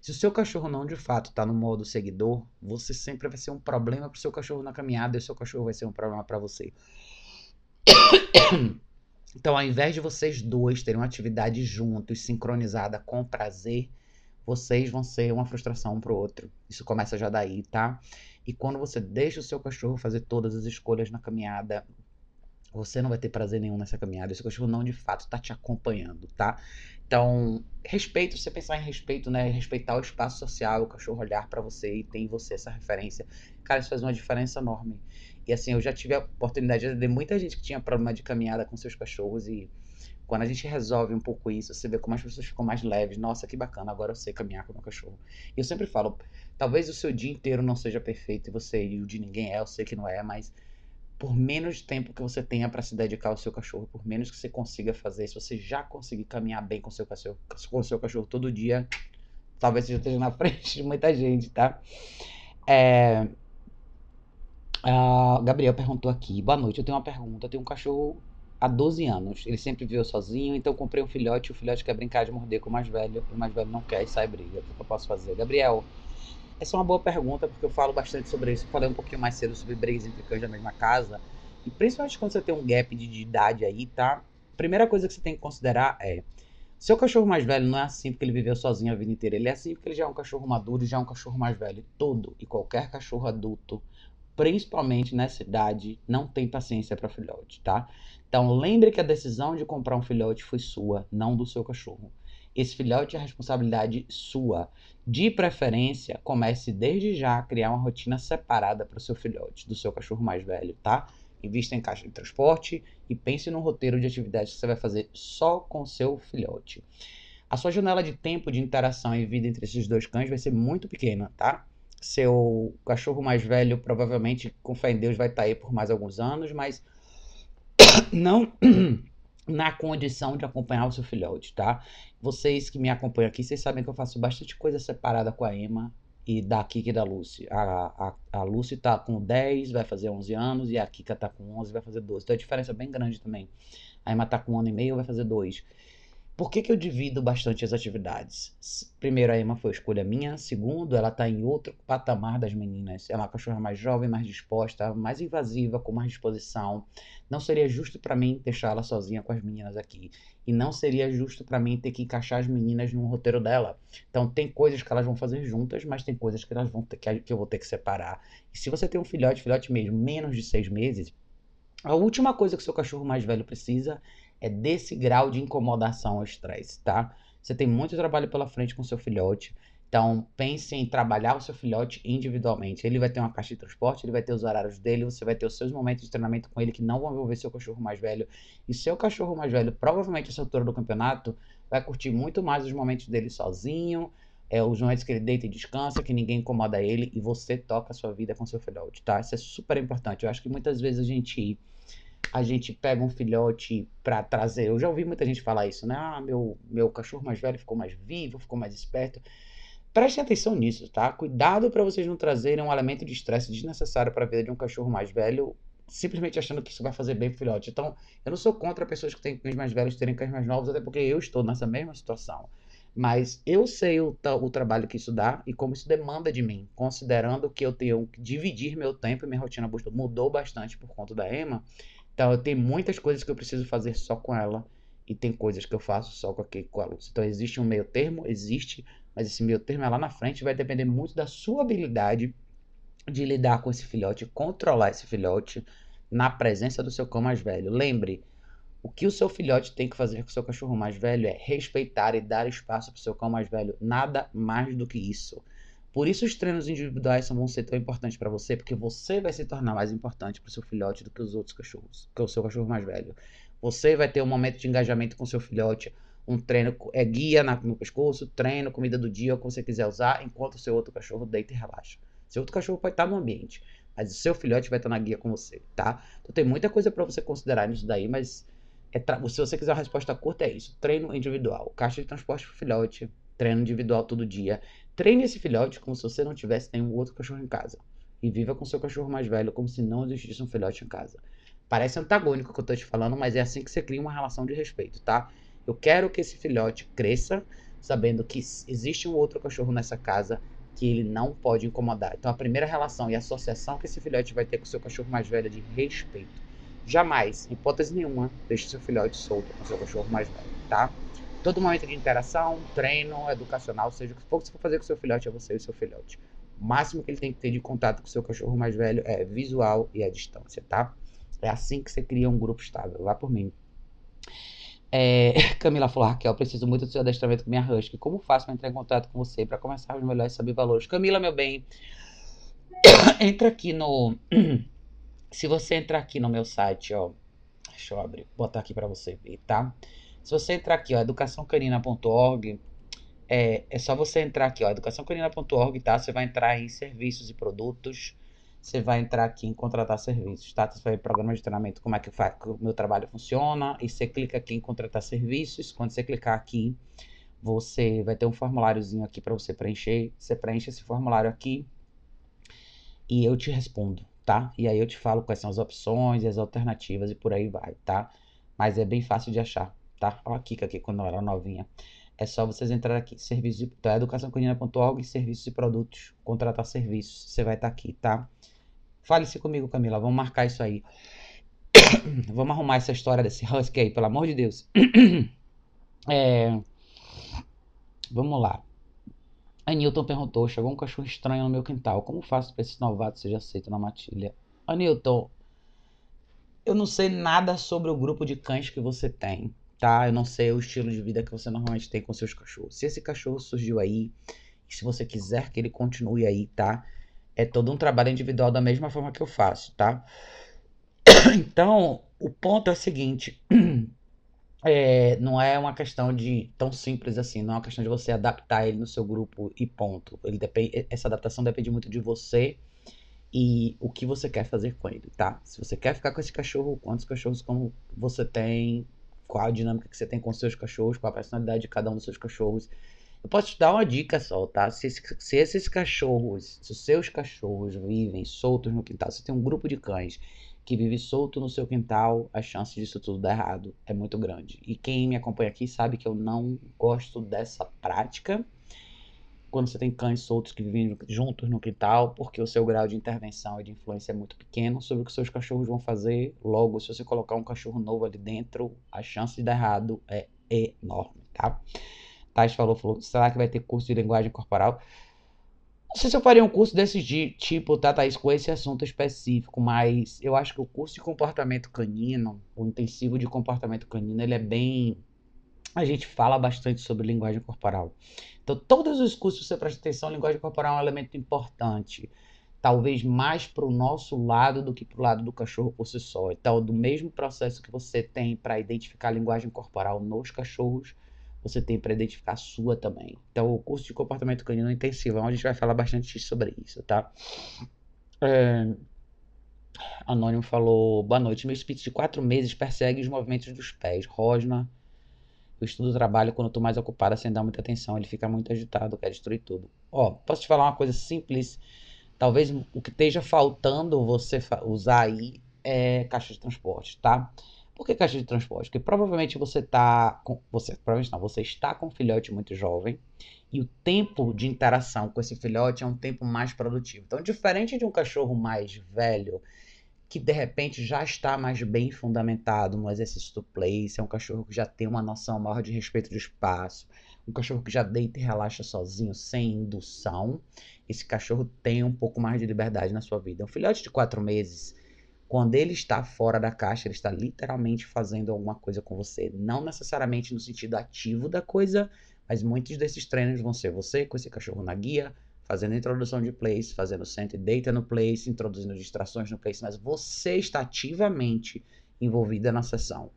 Se o seu cachorro não de fato está no modo seguidor, você sempre vai ser um problema para o seu cachorro na caminhada e o seu cachorro vai ser um problema para você. Então, ao invés de vocês dois terem uma atividade juntos, sincronizada com prazer, vocês vão ser uma frustração um pro outro. Isso começa já daí, tá? E quando você deixa o seu cachorro fazer todas as escolhas na caminhada, você não vai ter prazer nenhum nessa caminhada. Esse cachorro não de fato está te acompanhando, tá? Então, respeito, você pensar em respeito, né? Respeitar o espaço social, o cachorro olhar para você e ter em você essa referência. Cara, isso faz uma diferença enorme. E assim, eu já tive a oportunidade de atender muita gente que tinha problema de caminhada com seus cachorros e quando a gente resolve um pouco isso, você vê como as pessoas ficam mais leves. Nossa, que bacana, agora eu sei caminhar com o meu cachorro. E eu sempre falo, talvez o seu dia inteiro não seja perfeito e você e o de ninguém é, eu sei que não é, mas por menos tempo que você tenha para se dedicar ao seu cachorro, por menos que você consiga fazer, se você já conseguir caminhar bem com seu cachorro, com seu cachorro todo dia, talvez você já esteja na frente de muita gente, tá? É... Uh, Gabriel perguntou aqui, boa noite, eu tenho uma pergunta, eu tenho um cachorro há 12 anos, ele sempre viveu sozinho, então comprei um filhote, o filhote quer brincar de morder com o mais velho, o mais velho não quer e sai briga, o que eu posso fazer? Gabriel, essa é uma boa pergunta, porque eu falo bastante sobre isso. Eu falei um pouquinho mais cedo sobre brigas entre cães da mesma casa. E principalmente quando você tem um gap de, de idade aí, tá? Primeira coisa que você tem que considerar é. Seu cachorro mais velho não é assim porque ele viveu sozinho a vida inteira. Ele é assim porque ele já é um cachorro maduro e já é um cachorro mais velho. Todo e qualquer cachorro adulto, principalmente nessa idade, não tem paciência para filhote, tá? Então lembre que a decisão de comprar um filhote foi sua, não do seu cachorro. Esse filhote é responsabilidade sua. De preferência, comece desde já a criar uma rotina separada para o seu filhote, do seu cachorro mais velho, tá? Invista em caixa de transporte e pense no roteiro de atividades que você vai fazer só com seu filhote. A sua janela de tempo de interação e vida entre esses dois cães vai ser muito pequena, tá? Seu cachorro mais velho provavelmente, com fé em Deus, vai estar tá aí por mais alguns anos, mas não na condição de acompanhar o seu filhote, tá? Vocês que me acompanham aqui, vocês sabem que eu faço bastante coisa separada com a Emma e da Kika e da Lucy. A, a, a Lucy tá com 10, vai fazer 11 anos, e a Kika tá com 11, vai fazer 12. Então a diferença é bem grande também. A Emma tá com um ano e meio, vai fazer 2. Por que, que eu divido bastante as atividades? Primeiro, a Emma foi escolha minha. Segundo, ela está em outro patamar das meninas. É uma cachorra mais jovem, mais disposta, mais invasiva, com mais disposição. Não seria justo para mim deixar ela sozinha com as meninas aqui. E não seria justo para mim ter que encaixar as meninas no roteiro dela. Então, tem coisas que elas vão fazer juntas, mas tem coisas que elas vão ter, que eu vou ter que separar. E se você tem um filhote, filhote mesmo, menos de seis meses, a última coisa que seu cachorro mais velho precisa é desse grau de incomodação ao estresse, tá? Você tem muito trabalho pela frente com seu filhote. Então, pense em trabalhar o seu filhote individualmente. Ele vai ter uma caixa de transporte, ele vai ter os horários dele, você vai ter os seus momentos de treinamento com ele que não vão envolver seu cachorro mais velho. E seu cachorro mais velho, provavelmente essa altura do campeonato, vai curtir muito mais os momentos dele sozinho, é, os momentos que ele deita e descansa, que ninguém incomoda ele e você toca a sua vida com seu filhote, tá? Isso é super importante. Eu acho que muitas vezes a gente a gente pega um filhote para trazer. Eu já ouvi muita gente falar isso, né? Ah, meu, meu cachorro mais velho ficou mais vivo, ficou mais esperto. Prestem atenção nisso, tá? Cuidado para vocês não trazerem um elemento de estresse desnecessário para a vida de um cachorro mais velho, simplesmente achando que isso vai fazer bem pro filhote. Então, eu não sou contra pessoas que têm cães mais velhos terem cães mais novos, até porque eu estou nessa mesma situação. Mas eu sei o, o trabalho que isso dá e como isso demanda de mim, considerando que eu tenho que dividir meu tempo e minha rotina mudou bastante por conta da Emma. Então, eu tenho muitas coisas que eu preciso fazer só com ela e tem coisas que eu faço só com a, com a Luz. Então, existe um meio termo, existe, mas esse meio termo é lá na frente, vai depender muito da sua habilidade de lidar com esse filhote, controlar esse filhote, na presença do seu cão mais velho. Lembre, o que o seu filhote tem que fazer com o seu cachorro mais velho é respeitar e dar espaço para o seu cão mais velho. Nada mais do que isso. Por isso os treinos individuais vão ser tão importantes para você, porque você vai se tornar mais importante para o seu filhote do que os outros cachorros, que é o seu cachorro mais velho. Você vai ter um momento de engajamento com seu filhote, um treino é guia no pescoço, treino, comida do dia, o que você quiser usar, enquanto o seu outro cachorro deita e relaxa. Seu outro cachorro pode estar no ambiente, mas o seu filhote vai estar na guia com você, tá? Então tem muita coisa para você considerar nisso daí, mas é se você quiser uma resposta curta é isso: treino individual, caixa de transporte para filhote, treino individual todo dia. Treine esse filhote como se você não tivesse nenhum outro cachorro em casa. E viva com seu cachorro mais velho como se não existisse um filhote em casa. Parece antagônico o que eu tô te falando, mas é assim que você cria uma relação de respeito, tá? Eu quero que esse filhote cresça sabendo que existe um outro cachorro nessa casa que ele não pode incomodar. Então a primeira relação e associação que esse filhote vai ter com seu cachorro mais velho é de respeito. Jamais, em hipótese nenhuma, deixe seu filhote solto com seu cachorro mais velho, tá? Todo momento de interação, treino, educacional, seja o que for que você for fazer com seu filhote, é você e seu filhote. O máximo que ele tem que ter de contato com seu cachorro mais velho é visual e a distância, tá? É assim que você cria um grupo estável. Vá por mim. É, Camila falou, Raquel, preciso muito do seu adestramento com minha Husky. Como faço para entrar em contato com você para começar os melhores saber valores? Camila, meu bem, entra aqui no. Se você entrar aqui no meu site, ó. Deixa eu abrir, botar aqui para você ver, tá? Se você entrar aqui, ó, educaçãocanina.org, é, é só você entrar aqui, ó, educaçãocanina.org, tá? Você vai entrar em serviços e produtos você vai entrar aqui em contratar serviços, tá? Você vai programa de treinamento, como é que, o meu trabalho funciona, e você clica aqui em contratar serviços. Quando você clicar aqui, você vai ter um formuláriozinho aqui para você preencher. Você preenche esse formulário aqui e eu te respondo, tá? E aí eu te falo quais são as opções e as alternativas e por aí vai, tá? Mas é bem fácil de achar, tá? Olha a Kika aqui quando ela era novinha. É só vocês entrar aqui, serviços de tá, educaçãocanina.org, serviços e produtos, contratar serviços. Você vai estar tá aqui, tá? Fale-se comigo, Camila. Vamos marcar isso aí. Vamos arrumar essa história desse husky aí, pelo amor de Deus. É... Vamos lá. A Newton perguntou: chegou um cachorro estranho no meu quintal. Como faço para esse novato seja aceito na matilha? A Newton, eu não sei nada sobre o grupo de cães que você tem, tá? Eu não sei o estilo de vida que você normalmente tem com seus cachorros. Se esse cachorro surgiu aí, e se você quiser que ele continue aí, tá? é todo um trabalho individual da mesma forma que eu faço, tá? Então, o ponto é o seguinte. É, não é uma questão de tão simples assim, não é uma questão de você adaptar ele no seu grupo e ponto. Ele depende, essa adaptação depende muito de você e o que você quer fazer com ele, tá? Se você quer ficar com esse cachorro, quantos cachorros como você tem, qual a dinâmica que você tem com seus cachorros, qual a personalidade de cada um dos seus cachorros. Eu posso te dar uma dica só, tá? Se, se esses cachorros, se os seus cachorros vivem soltos no quintal, se tem um grupo de cães que vive solto no seu quintal, a chance disso tudo dar errado é muito grande. E quem me acompanha aqui sabe que eu não gosto dessa prática quando você tem cães soltos que vivem juntos no quintal, porque o seu grau de intervenção e de influência é muito pequeno sobre o que seus cachorros vão fazer. Logo, se você colocar um cachorro novo ali dentro, a chance de dar errado é enorme, tá? Thais falou, falou, será que vai ter curso de linguagem corporal? Não sei se eu faria um curso desse tipo, tá, Thaís, com esse assunto específico, mas eu acho que o curso de comportamento canino, o intensivo de comportamento canino, ele é bem. A gente fala bastante sobre linguagem corporal. Então, todos os cursos, você presta atenção, linguagem corporal é um elemento importante. Talvez mais para o nosso lado do que para o lado do cachorro por si só. Então, do mesmo processo que você tem para identificar a linguagem corporal nos cachorros, você tem para identificar a sua também. Então, o curso de comportamento canino intensivo, onde a gente vai falar bastante sobre isso, tá? É... Anônimo falou: Boa noite. Meu espírito de quatro meses persegue os movimentos dos pés. Rosna, eu estudo trabalho quando estou mais ocupada, sem dar muita atenção. Ele fica muito agitado, quer destruir tudo. Ó, posso te falar uma coisa simples? Talvez o que esteja faltando você usar aí é caixa de transporte, tá? Por que caixa de transporte? Porque provavelmente você está com. Você, provavelmente não, você está com um filhote muito jovem e o tempo de interação com esse filhote é um tempo mais produtivo. Então, diferente de um cachorro mais velho, que de repente já está mais bem fundamentado no exercício do place, é um cachorro que já tem uma noção maior de respeito do espaço, um cachorro que já deita e relaxa sozinho, sem indução. Esse cachorro tem um pouco mais de liberdade na sua vida. Um filhote de quatro meses Quando ele está fora da caixa, ele está literalmente fazendo alguma coisa com você. Não necessariamente no sentido ativo da coisa, mas muitos desses treinos vão ser você com esse cachorro na guia, fazendo introdução de place, fazendo center data no place, introduzindo distrações no place, mas você está ativamente envolvida na sessão.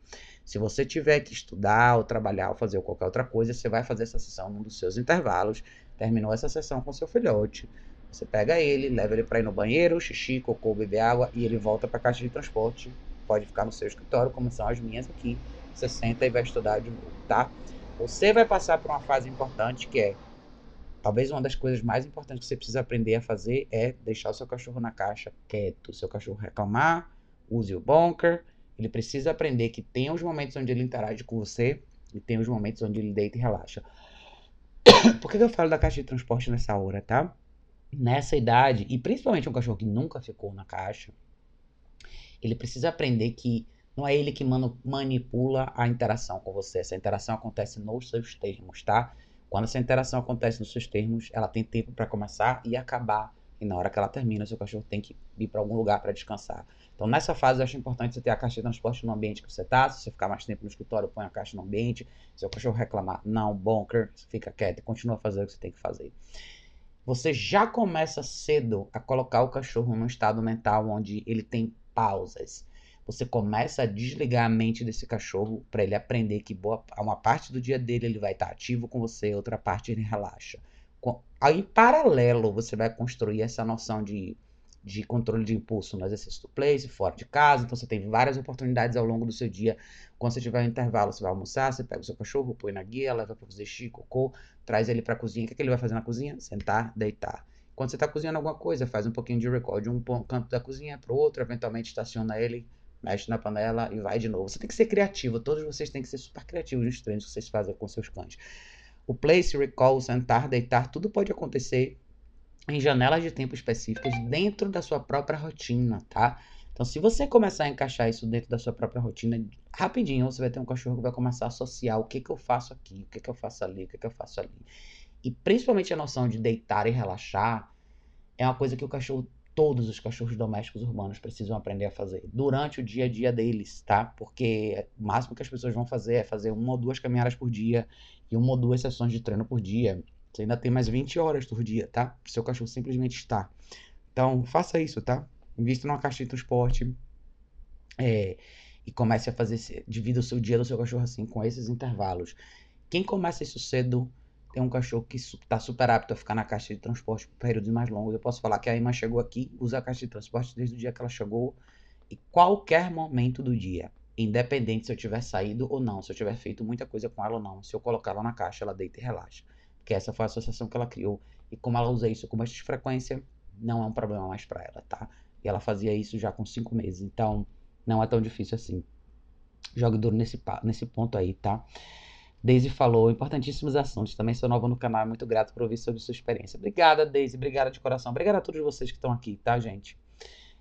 Se você tiver que estudar ou trabalhar ou fazer qualquer outra coisa, você vai fazer essa sessão num dos seus intervalos. Terminou essa sessão com seu filhote, você pega ele, leva ele para ir no banheiro, xixi, cocô, beber água e ele volta para a caixa de transporte. Pode ficar no seu escritório, como são as minhas aqui. Você senta e vai estudar de novo, tá? Você vai passar por uma fase importante que é talvez uma das coisas mais importantes que você precisa aprender a fazer é deixar o seu cachorro na caixa quieto. Seu cachorro reclamar, use o bunker. Ele precisa aprender que tem os momentos onde ele interage com você e tem os momentos onde ele deita e relaxa. Por que eu falo da caixa de transporte nessa hora, tá? nessa idade, e principalmente um cachorro que nunca ficou na caixa, ele precisa aprender que não é ele que manipula a interação com você. Essa interação acontece nos seus termos, tá? Quando essa interação acontece nos seus termos, ela tem tempo para começar e acabar. E na hora que ela termina, seu cachorro tem que ir para algum lugar para descansar. Então, nessa fase, eu acho importante você ter a caixa de transporte no ambiente que você está. Se você ficar mais tempo no escritório, põe a caixa no ambiente. Se o cachorro reclamar, não, bunker, fica quieto continua fazer o que você tem que fazer você já começa cedo a colocar o cachorro num estado mental onde ele tem pausas. Você começa a desligar a mente desse cachorro para ele aprender que boa, uma parte do dia dele ele vai estar tá ativo com você, outra parte ele relaxa. Aí, paralelo, você vai construir essa noção de de controle de impulso no exercício do place, fora de casa. Então você tem várias oportunidades ao longo do seu dia. Quando você tiver um intervalo, você vai almoçar, você pega o seu cachorro, põe na guia, leva para fazer xixi, cocô, traz ele para a cozinha. O que, é que ele vai fazer na cozinha? Sentar, deitar. Quando você está cozinhando alguma coisa, faz um pouquinho de record de um canto da cozinha para o outro, eventualmente estaciona ele, mexe na panela e vai de novo. Você tem que ser criativo, todos vocês têm que ser super criativos nos treinos que vocês fazem com seus cães. O place, recall, sentar, deitar, tudo pode acontecer em janelas de tempo específicas dentro da sua própria rotina, tá? Então, se você começar a encaixar isso dentro da sua própria rotina, rapidinho você vai ter um cachorro que vai começar a associar o que, que eu faço aqui, o que, que eu faço ali, o que, que eu faço ali. E principalmente a noção de deitar e relaxar é uma coisa que o cachorro, todos os cachorros domésticos urbanos precisam aprender a fazer durante o dia a dia deles, tá? Porque o máximo que as pessoas vão fazer é fazer uma ou duas caminhadas por dia e uma ou duas sessões de treino por dia. Você ainda tem mais 20 horas por dia, tá? Seu cachorro simplesmente está. Então, faça isso, tá? Invista numa caixa de transporte. É, e comece a fazer. Divida o seu dia do seu cachorro assim, com esses intervalos. Quem começa isso cedo tem um cachorro que está super apto a ficar na caixa de transporte por períodos mais longos. Eu posso falar que a Ima chegou aqui, usa a caixa de transporte desde o dia que ela chegou, e qualquer momento do dia, independente se eu tiver saído ou não, se eu tiver feito muita coisa com ela ou não, se eu colocar ela na caixa, ela deita e relaxa que essa foi a associação que ela criou. E como ela usa isso com bastante frequência, não é um problema mais para ela, tá? E ela fazia isso já com cinco meses, então não é tão difícil assim. Jogue duro nesse, nesse ponto aí, tá? Daisy falou, importantíssimos assuntos. Também sou nova no canal, é muito grato por ouvir sobre sua experiência. Obrigada, Daisy. Obrigada de coração. Obrigada a todos vocês que estão aqui, tá, gente?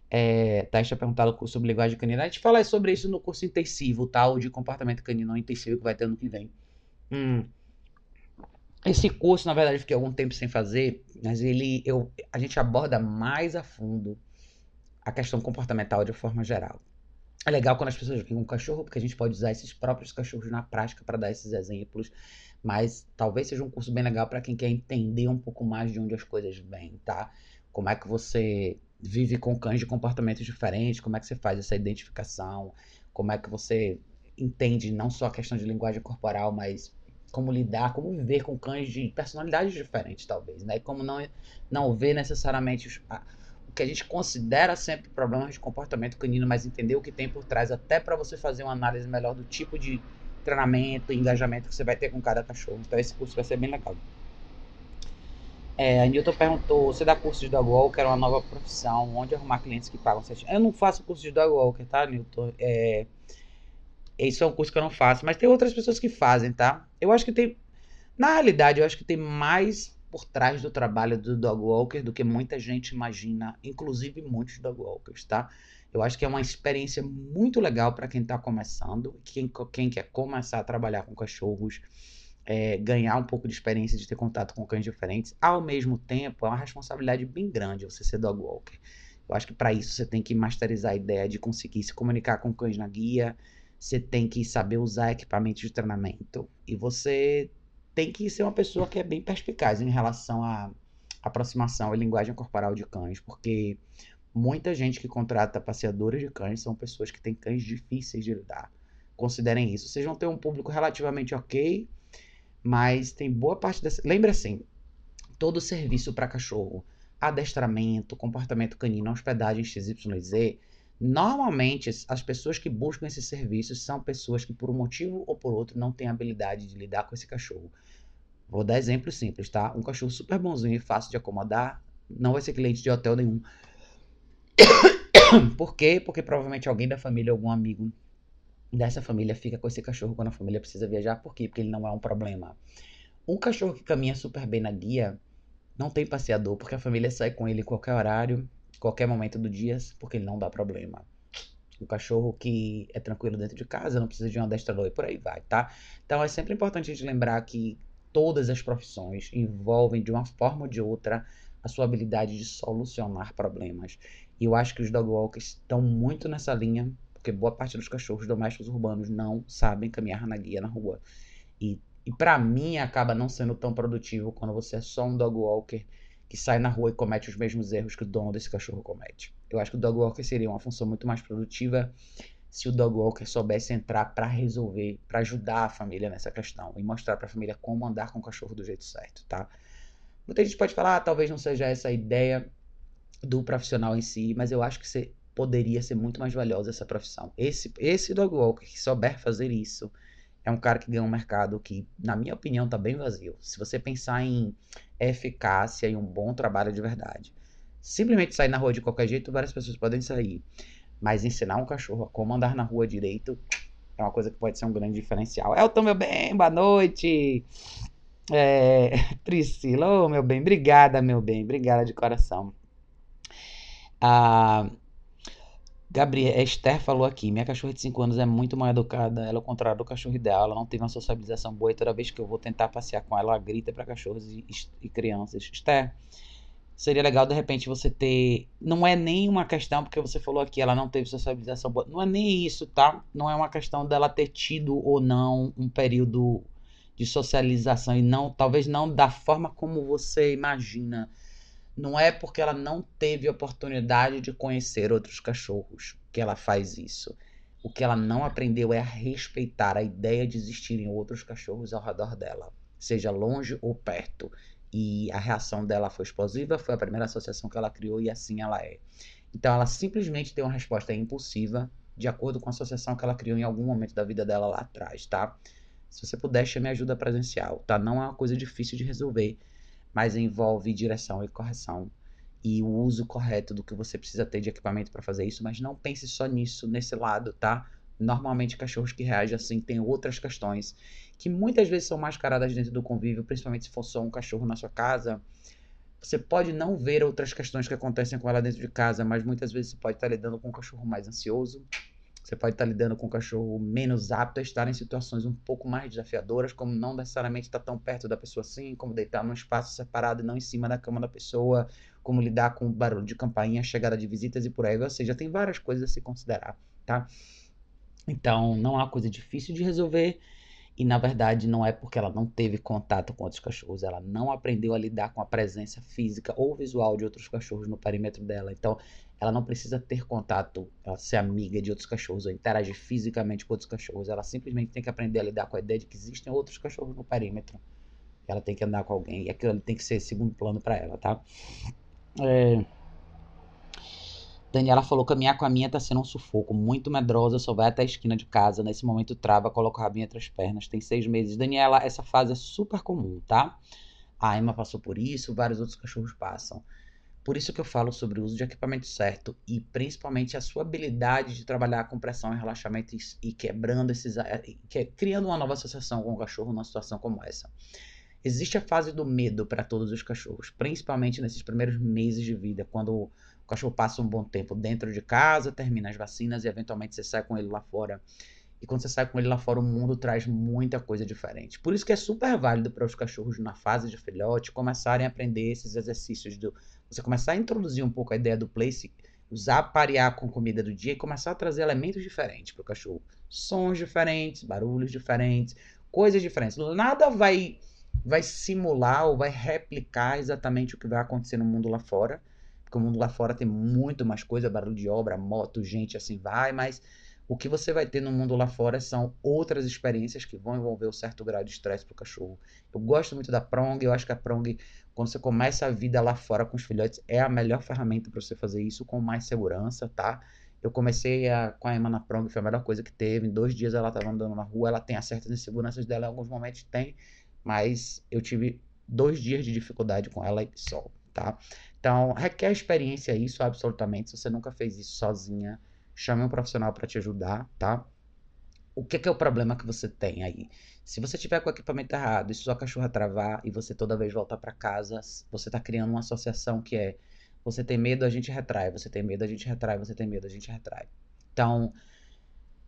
É, tinha perguntado sobre linguagem canina. A gente fala sobre isso no curso intensivo, tá? O de comportamento canino intensivo que vai ter ano que vem. Hum. Esse curso, na verdade, eu fiquei algum tempo sem fazer, mas ele, eu, a gente aborda mais a fundo a questão comportamental de forma geral. É legal quando as pessoas vêm com cachorro, porque a gente pode usar esses próprios cachorros na prática para dar esses exemplos, mas talvez seja um curso bem legal para quem quer entender um pouco mais de onde as coisas vêm, tá? Como é que você vive com cães de comportamentos diferentes, como é que você faz essa identificação, como é que você entende não só a questão de linguagem corporal, mas como lidar, como viver com cães de personalidades diferentes, talvez, né? E como não, não ver necessariamente os, que a gente considera sempre problemas de comportamento canino, mas entender o que tem por trás, até para você fazer uma análise melhor do tipo de treinamento e engajamento que você vai ter com cada cachorro. Então esse curso vai ser bem legal. É, a Newton perguntou: você dá curso de dog walker, é uma nova profissão, onde arrumar clientes que pagam certinho? Eu não faço curso de dog walker, tá, Newton? É, esse é um curso que eu não faço, mas tem outras pessoas que fazem, tá? Eu acho que tem. Na realidade, eu acho que tem mais por trás do trabalho do dog walker do que muita gente imagina, inclusive muitos dog walkers, tá? Eu acho que é uma experiência muito legal para quem está começando, quem, quem quer começar a trabalhar com cachorros, é, ganhar um pouco de experiência de ter contato com cães diferentes. Ao mesmo tempo, é uma responsabilidade bem grande você ser dog walker. Eu acho que para isso você tem que masterizar a ideia de conseguir se comunicar com cães na guia, você tem que saber usar equipamentos de treinamento e você tem que ser uma pessoa que é bem perspicaz em relação à aproximação e linguagem corporal de cães, porque muita gente que contrata passeadores de cães são pessoas que têm cães difíceis de lidar. Considerem isso. Vocês vão ter um público relativamente ok, mas tem boa parte dessa. Lembra assim: todo serviço para cachorro, adestramento, comportamento canino, hospedagem XYZ, normalmente as pessoas que buscam esses serviços são pessoas que, por um motivo ou por outro, não têm habilidade de lidar com esse cachorro. Vou dar exemplo simples, tá? Um cachorro super bonzinho e fácil de acomodar não vai ser cliente de hotel nenhum. Por quê? Porque provavelmente alguém da família, algum amigo dessa família fica com esse cachorro quando a família precisa viajar. Por quê? Porque ele não é um problema. Um cachorro que caminha super bem na guia não tem passeador, porque a família sai com ele em qualquer horário, qualquer momento do dia, porque ele não dá problema. Um cachorro que é tranquilo dentro de casa, não precisa de um adestrador e por aí vai, tá? Então é sempre importante a gente lembrar que todas as profissões envolvem de uma forma ou de outra a sua habilidade de solucionar problemas. E eu acho que os dog walkers estão muito nessa linha, porque boa parte dos cachorros domésticos urbanos não sabem caminhar na guia na rua. E, e para mim acaba não sendo tão produtivo quando você é só um dog walker que sai na rua e comete os mesmos erros que o dono desse cachorro comete. Eu acho que o dog walker seria uma função muito mais produtiva se o dog walker soubesse entrar para resolver, para ajudar a família nessa questão e mostrar para a família como andar com o cachorro do jeito certo, tá? Muita gente pode falar, ah, talvez não seja essa a ideia do profissional em si, mas eu acho que você poderia ser muito mais valiosa essa profissão. Esse, esse dog walker que souber fazer isso é um cara que ganha um mercado que, na minha opinião, tá bem vazio. Se você pensar em eficácia e um bom trabalho de verdade. Simplesmente sair na rua de qualquer jeito, várias pessoas podem sair. Mas ensinar um cachorro a como andar na rua direito é uma coisa que pode ser um grande diferencial. Elton, meu bem, boa noite. É, Priscila, oh, meu bem, obrigada, meu bem, obrigada de coração. A Gabriel, Esther falou aqui: minha cachorra de 5 anos é muito mal educada, ela é o contrário do cachorro ideal, ela não teve uma socialização boa e toda vez que eu vou tentar passear com ela, ela grita para cachorros e, e crianças. Esther, seria legal de repente você ter. Não é nem uma questão, porque você falou aqui, ela não teve socialização boa. Não é nem isso, tá? Não é uma questão dela ter tido ou não um período de socialização e não, talvez não da forma como você imagina. Não é porque ela não teve oportunidade de conhecer outros cachorros que ela faz isso. O que ela não aprendeu é a respeitar a ideia de existirem outros cachorros ao redor dela, seja longe ou perto. E a reação dela foi explosiva, foi a primeira associação que ela criou e assim ela é. Então ela simplesmente deu uma resposta impulsiva de acordo com a associação que ela criou em algum momento da vida dela lá atrás, tá? Se você puder, chame ajuda presencial, tá? Não é uma coisa difícil de resolver, mas envolve direção e correção e o uso correto do que você precisa ter de equipamento para fazer isso, mas não pense só nisso, nesse lado, tá? Normalmente, cachorros que reagem assim têm outras questões que muitas vezes são mascaradas dentro do convívio, principalmente se for só um cachorro na sua casa. Você pode não ver outras questões que acontecem com ela dentro de casa, mas muitas vezes você pode estar lidando com um cachorro mais ansioso, você pode estar lidando com um cachorro menos apto a estar em situações um pouco mais desafiadoras, como não necessariamente estar tão perto da pessoa assim, como deitar num espaço separado e não em cima da cama da pessoa, como lidar com barulho de campainha, chegada de visitas e por aí. Ou seja, tem várias coisas a se considerar, tá? Então, não é uma coisa difícil de resolver. E na verdade não é porque ela não teve contato com outros cachorros, ela não aprendeu a lidar com a presença física ou visual de outros cachorros no perímetro dela. Então ela não precisa ter contato, ela ser amiga de outros cachorros ou interagir fisicamente com outros cachorros. Ela simplesmente tem que aprender a lidar com a ideia de que existem outros cachorros no perímetro. Ela tem que andar com alguém e aquilo tem que ser segundo plano para ela, tá? É... Daniela falou: caminhar com a minha tá sendo um sufoco. Muito medrosa, só vai até a esquina de casa. Nesse momento trava, coloca o rabinho entre as pernas. Tem seis meses. Daniela, essa fase é super comum, tá? A Emma passou por isso, vários outros cachorros passam. Por isso que eu falo sobre o uso de equipamento certo e principalmente a sua habilidade de trabalhar com pressão e relaxamento e, quebrando esses. Que, criando uma nova associação com o cachorro numa situação como essa. Existe a fase do medo para todos os cachorros, principalmente nesses primeiros meses de vida, quando o cachorro passa um bom tempo dentro de casa, termina as vacinas e eventualmente você sai com ele lá fora. E quando você sai com ele lá fora, o mundo traz muita coisa diferente. Por isso que é super válido para os cachorros na fase de filhote começarem a aprender esses exercícios do você começar a introduzir um pouco a ideia do place usar parear com comida do dia e começar a trazer elementos diferentes para o cachorro. Sons diferentes, barulhos diferentes, coisas diferentes. Nada vai vai simular ou vai replicar exatamente o que vai acontecer no mundo lá fora. Porque o mundo lá fora tem muito mais coisa, barulho de obra, moto, gente, assim vai, mas o que você vai ter no mundo lá fora são outras experiências que vão envolver um certo grau de estresse para o cachorro. Eu gosto muito da Prong, eu acho que a Prong, quando você começa a vida lá fora com os filhotes, é a melhor ferramenta para você fazer isso com mais segurança, tá? Eu comecei a, com a Emma na Prong, foi a melhor coisa que teve. Em dois dias ela estava andando na rua, ela tem as certas inseguranças dela, em alguns momentos tem, mas eu tive dois dias de dificuldade com ela e só, tá? Então, requer experiência isso, absolutamente. Se você nunca fez isso sozinha, chame um profissional para te ajudar, tá? O que, que, é o problema que você tem aí? Se você tiver com o equipamento errado e sua cachorra travar e você toda vez voltar para casa, você está criando uma associação que é você tem medo, a gente retrai, você tem medo, a gente retrai, você tem medo, a gente retrai. Então,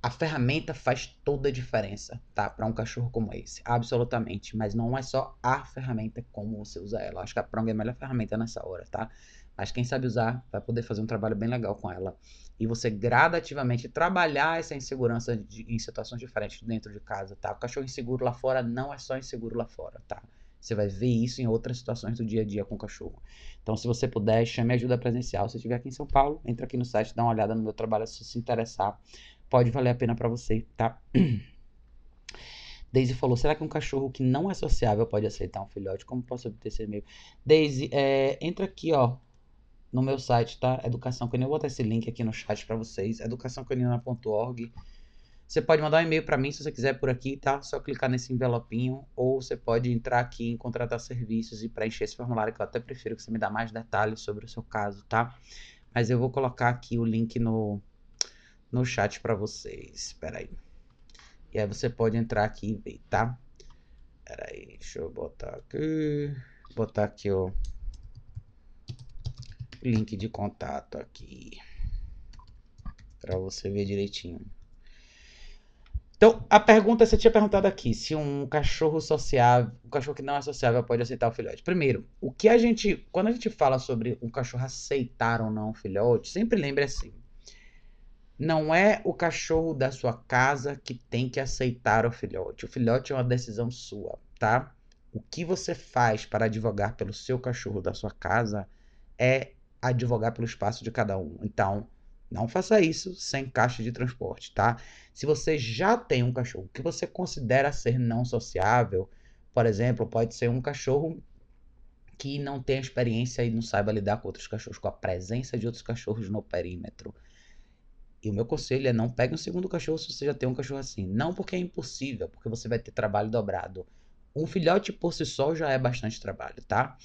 a ferramenta faz toda a diferença, tá? Para um cachorro como esse, absolutamente. Mas não é só a ferramenta como você usa ela. Acho que a Prong é a melhor ferramenta nessa hora, tá? Mas quem sabe usar vai poder fazer um trabalho bem legal com ela. E você gradativamente trabalhar essa insegurança de, em situações diferentes dentro de casa, tá? O cachorro inseguro lá fora não é só inseguro lá fora, tá? Você vai ver isso em outras situações do dia a dia com o cachorro. Então, se você puder, chame ajuda presencial. Se estiver aqui em São Paulo, entra aqui no site, dá uma olhada no meu trabalho se se interessar. Pode valer a pena para você, tá? Daisy falou: será que um cachorro que não é sociável pode aceitar um filhote? Como posso obter esse e-mail? Daisy, é, entra aqui, ó, no meu site, tá? Educação Canina. Eu vou botar esse link aqui no chat para vocês. educaçãocanina.org. Você pode mandar um e-mail para mim se você quiser por aqui, tá? Só clicar nesse envelopinho. Ou você pode entrar aqui em contratar serviços e preencher esse formulário, que eu até prefiro que você me dê mais detalhes sobre o seu caso, tá? Mas eu vou colocar aqui o link no, no chat para vocês. Espera aí. E aí você pode entrar aqui e ver, tá? Espera aí, deixa eu botar aqui. Botar aqui o link de contato aqui para você ver direitinho. Então, a pergunta você tinha perguntado aqui, se um cachorro sociável, um cachorro que não é sociável pode aceitar o filhote. Primeiro, o que a gente, quando a gente fala sobre um cachorro aceitar ou não o filhote, sempre lembre assim, não é o cachorro da sua casa que tem que aceitar o filhote. O filhote é uma decisão sua, tá? O que você faz para advogar pelo seu cachorro da sua casa é advogar pelo espaço de cada um. Então, não faça isso sem caixa de transporte, tá? Se você já tem um cachorro que você considera ser não sociável, por exemplo, pode ser um cachorro que não tem experiência e não saiba lidar com outros cachorros, com a presença de outros cachorros no perímetro. E o meu conselho é não pegue um segundo cachorro se você já tem um cachorro assim. Não porque é impossível, porque você vai ter trabalho dobrado. Um filhote por si só já é bastante trabalho, tá?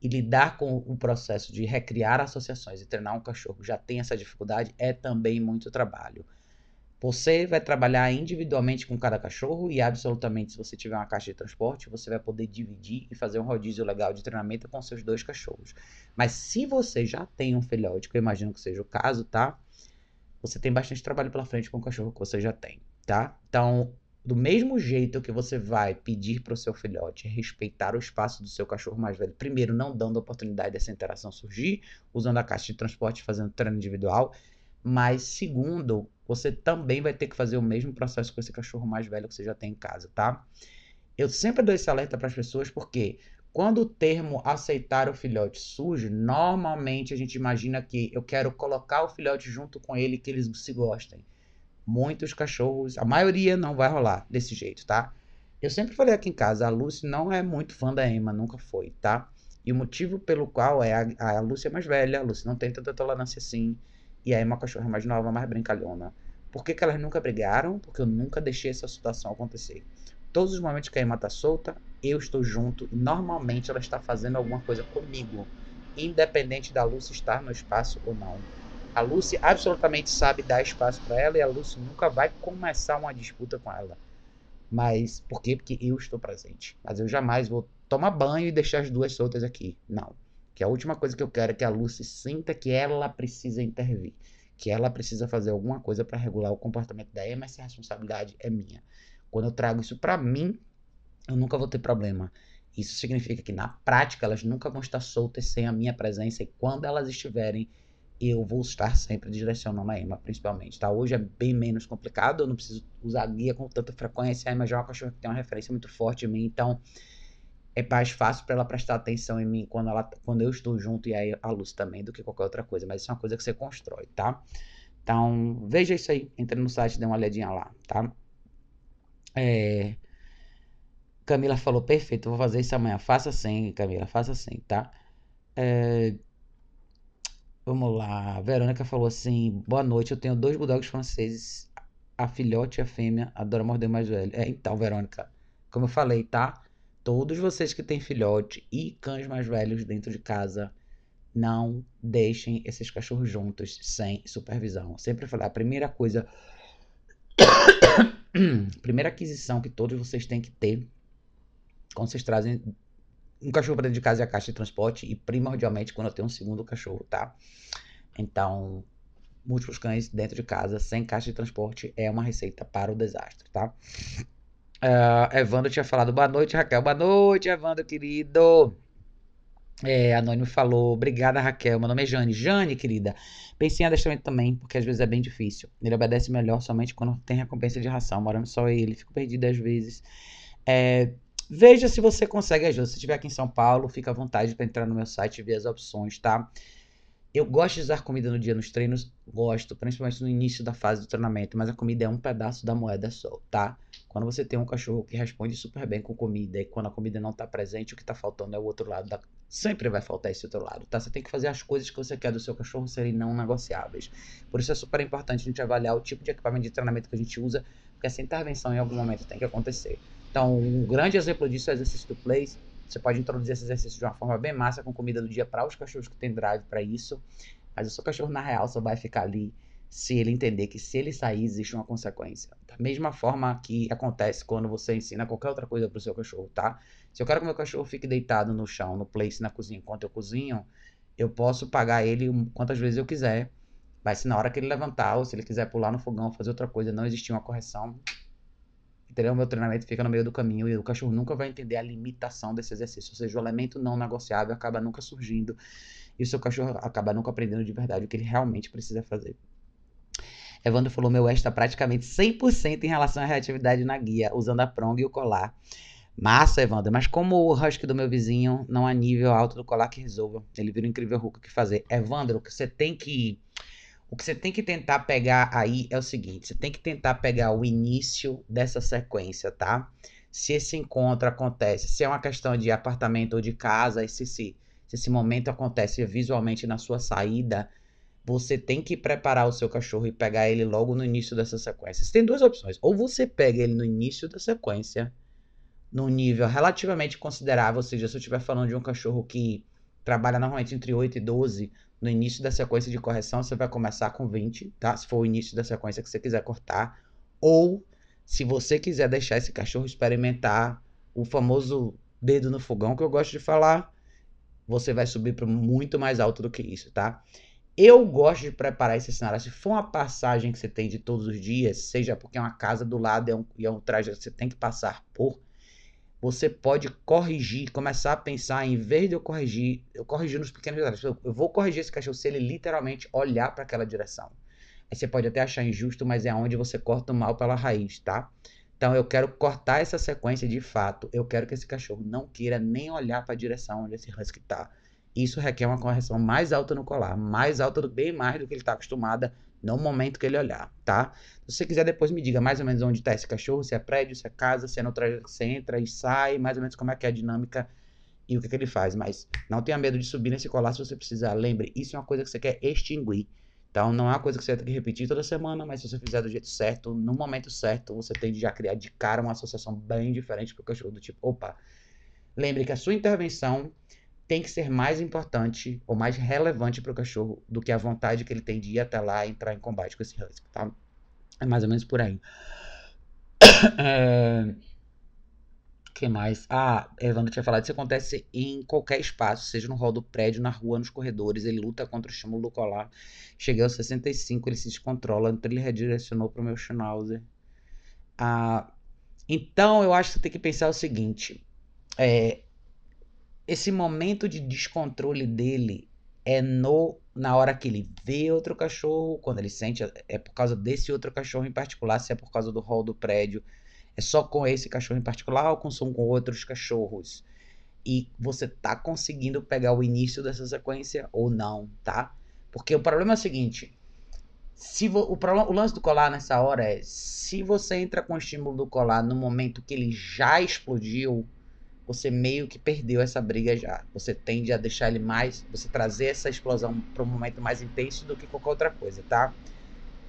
E lidar com o processo de recriar associações e treinar um cachorro que já tem essa dificuldade é também muito trabalho. Você vai trabalhar individualmente com cada cachorro e absolutamente se você tiver uma caixa de transporte, você vai poder dividir e fazer um rodízio legal de treinamento com seus dois cachorros. Mas se você já tem um filhote, que eu imagino que seja o caso, tá? Você tem bastante trabalho pela frente com o cachorro que você já tem, tá? Então, do mesmo jeito que você vai pedir para o seu filhote respeitar o espaço do seu cachorro mais velho, primeiro não dando oportunidade dessa interação surgir, usando a caixa de transporte, fazendo treino individual, mas segundo, você também vai ter que fazer o mesmo processo com esse cachorro mais velho que você já tem em casa, tá? Eu sempre dou esse alerta para as pessoas porque quando o termo aceitar o filhote surge, normalmente a gente imagina que eu quero colocar o filhote junto com ele que eles se gostem muitos cachorros, a maioria não vai rolar desse jeito, tá? Eu sempre falei aqui em casa, a Lucy não é muito fã da Emma, nunca foi, tá? E o motivo pelo qual é a, a Lucy é mais velha, a Lucy não tem tanta tolerância assim, e a Emma é uma cachorra mais nova, mais brincalhona. Por que, que elas nunca brigaram? Porque eu nunca deixei essa situação acontecer. Todos os momentos que a Emma tá solta, eu estou junto e normalmente ela está fazendo alguma coisa comigo, independente da Lucy estar no espaço ou não. A Lucy absolutamente sabe dar espaço para ela e a Lucy nunca vai começar uma disputa com ela. Mas por quê? Porque eu estou presente. Mas eu jamais vou tomar banho e deixar as duas soltas aqui. Não. Que a última coisa que eu quero é que a Lucy sinta que ela precisa intervir. Que ela precisa fazer alguma coisa para regular o comportamento da Emma, essa responsabilidade é minha. Quando eu trago isso para mim, eu nunca vou ter problema. Isso significa que na prática elas nunca vão estar soltas sem a minha presença e quando elas estiverem, eu vou estar sempre direcionando a Emma, principalmente, tá? Hoje é bem menos complicado, eu não preciso usar guia com tanta frequência, a Emma já é uma cachorra que tem uma referência muito forte em mim, então é mais fácil para ela prestar atenção em mim quando, ela, quando eu estou junto e aí a luz também do que qualquer outra coisa, mas isso é uma coisa que você constrói, tá? Então, veja isso aí, entre no site, dê uma olhadinha lá, tá? É... Camila falou, perfeito, vou fazer isso amanhã. Faça assim, Camila, faça assim, tá? É... Vamos lá. Verônica falou assim: Boa noite, eu tenho dois bulldogs franceses. A filhote e a fêmea adora morder mais velho. É, então, Verônica, como eu falei, tá? Todos vocês que têm filhote e cães mais velhos dentro de casa, não deixem esses cachorros juntos sem supervisão. Sempre falar, a primeira coisa. primeira aquisição que todos vocês têm que ter quando vocês trazem um cachorro para dentro de casa é a caixa de transporte e primordialmente quando eu tenho um segundo cachorro, tá? Então, múltiplos cães dentro de casa sem caixa de transporte é uma receita para o desastre, tá? Uh, Evandro tinha falado boa noite, Raquel. Boa noite, Evandro, querido. É, Anônimo falou, obrigada Raquel, meu nome é Jane. Jane, querida, pensei em adestramento também, porque às vezes é bem difícil. Ele obedece melhor somente quando tem recompensa de ração, morando só ele, fico perdido às vezes. É, Veja se você consegue ajuda. Se estiver aqui em São Paulo, fica à vontade para entrar no meu site e ver as opções, tá? Eu gosto de usar comida no dia nos treinos, gosto, principalmente no início da fase do treinamento, mas a comida é um pedaço da moeda só, tá? Quando você tem um cachorro que responde super bem com comida e quando a comida não tá presente, o que tá faltando é o outro lado da... Sempre vai faltar esse outro lado, tá? Você tem que fazer as coisas que você quer do seu cachorro serem não negociáveis. Por isso é super importante a gente avaliar o tipo de equipamento de treinamento que a gente usa, porque essa intervenção em algum momento tem que acontecer. Então, um grande exemplo disso é o exercício do place. Você pode introduzir esse exercício de uma forma bem massa, com comida do dia para os cachorros que têm drive para isso. Mas o seu cachorro, na real, só vai ficar ali se ele entender que se ele sair, existe uma consequência. Da mesma forma que acontece quando você ensina qualquer outra coisa para o seu cachorro, tá? Se eu quero que meu cachorro fique deitado no chão, no place, na cozinha, enquanto eu cozinho, eu posso pagar ele quantas vezes eu quiser. Mas se na hora que ele levantar, ou se ele quiser pular no fogão, fazer outra coisa, não existir uma correção, entendeu? Meu treinamento fica no meio do caminho e o cachorro nunca vai entender a limitação desse exercício. Ou seja, o elemento não negociável acaba nunca surgindo e o seu cachorro acaba nunca aprendendo de verdade o que ele realmente precisa fazer. Evandro falou: meu S está praticamente 100% em relação à reatividade na guia, usando a prong e o colar. Massa, Evandro, mas como o husky do meu vizinho não há nível alto do colar que resolva, ele vira um incrível ruco que fazer. Evandro, você tem que o que você tem que tentar pegar aí é o seguinte: você tem que tentar pegar o início dessa sequência, tá? Se esse encontro acontece, se é uma questão de apartamento ou de casa, se, se, se esse momento acontece visualmente na sua saída, você tem que preparar o seu cachorro e pegar ele logo no início dessa sequência. Você tem duas opções. Ou você pega ele no início da sequência, num nível relativamente considerável, ou seja, se eu estiver falando de um cachorro que trabalha normalmente entre 8 e 12, no início da sequência de correção, você vai começar com 20, tá? Se for o início da sequência que você quiser cortar. Ou, se você quiser deixar esse cachorro experimentar o famoso dedo no fogão, que eu gosto de falar, você vai subir para muito mais alto do que isso, tá? Eu gosto de preparar esse cenário. Se for uma passagem que você tem de todos os dias, seja porque é uma casa do lado é um, e é um trajeto que você tem que passar por, você pode corrigir, começar a pensar, em vez de eu corrigir, eu corrigir nos pequenos detalhes. Eu vou corrigir esse cachorro se ele literalmente olhar para aquela direção. Aí você pode até achar injusto, mas é onde você corta o mal pela raiz, tá? Então eu quero cortar essa sequência de fato. Eu quero que esse cachorro não queira nem olhar para a direção onde esse husky está. Isso requer uma correção mais alta no colar, mais alta, bem mais do que ele está acostumado no momento que ele olhar, tá? Se você quiser, depois me diga mais ou menos onde está esse cachorro, se é prédio, se é casa, se é no trajeto que você entra e sai, mais ou menos como é que é a dinâmica e o que, que ele faz. Mas não tenha medo de subir nesse colar se você precisar. Lembre, isso é uma coisa que você quer extinguir. Então não é uma coisa que você ter que repetir toda semana, mas se você fizer do jeito certo, no momento certo, você tem de já criar de cara uma associação bem diferente para o cachorro, do tipo, opa, lembre que a sua intervenção tem que ser mais importante ou mais relevante para o cachorro do que a vontade que ele tem de ir até lá e entrar em combate com esse husky, tá? É mais ou menos por aí. é... que mais? Ah, Evandro tinha falado, isso acontece em qualquer espaço, seja no hall do prédio, na rua, nos corredores, ele luta contra o estímulo colar. Cheguei aos 65, ele se descontrola, então ele redirecionou para o meu Schnauzer. Ah, então, eu acho que você tem que pensar o seguinte, é, esse momento de descontrole dele é no na hora que ele vê outro cachorro, quando ele sente, é por causa desse outro cachorro em particular, se é por causa do hall do prédio, é só com esse cachorro em particular ou com, com outros cachorros. E você tá conseguindo pegar o início dessa sequência ou não, tá? Porque o problema é o seguinte: se o, problema, o lance do colar nessa hora é se você entra com o estímulo do colar no momento que ele já explodiu, você meio que perdeu essa briga já. Você tende a deixar ele mais, você trazer essa explosão para um momento mais intenso do que qualquer outra coisa, tá?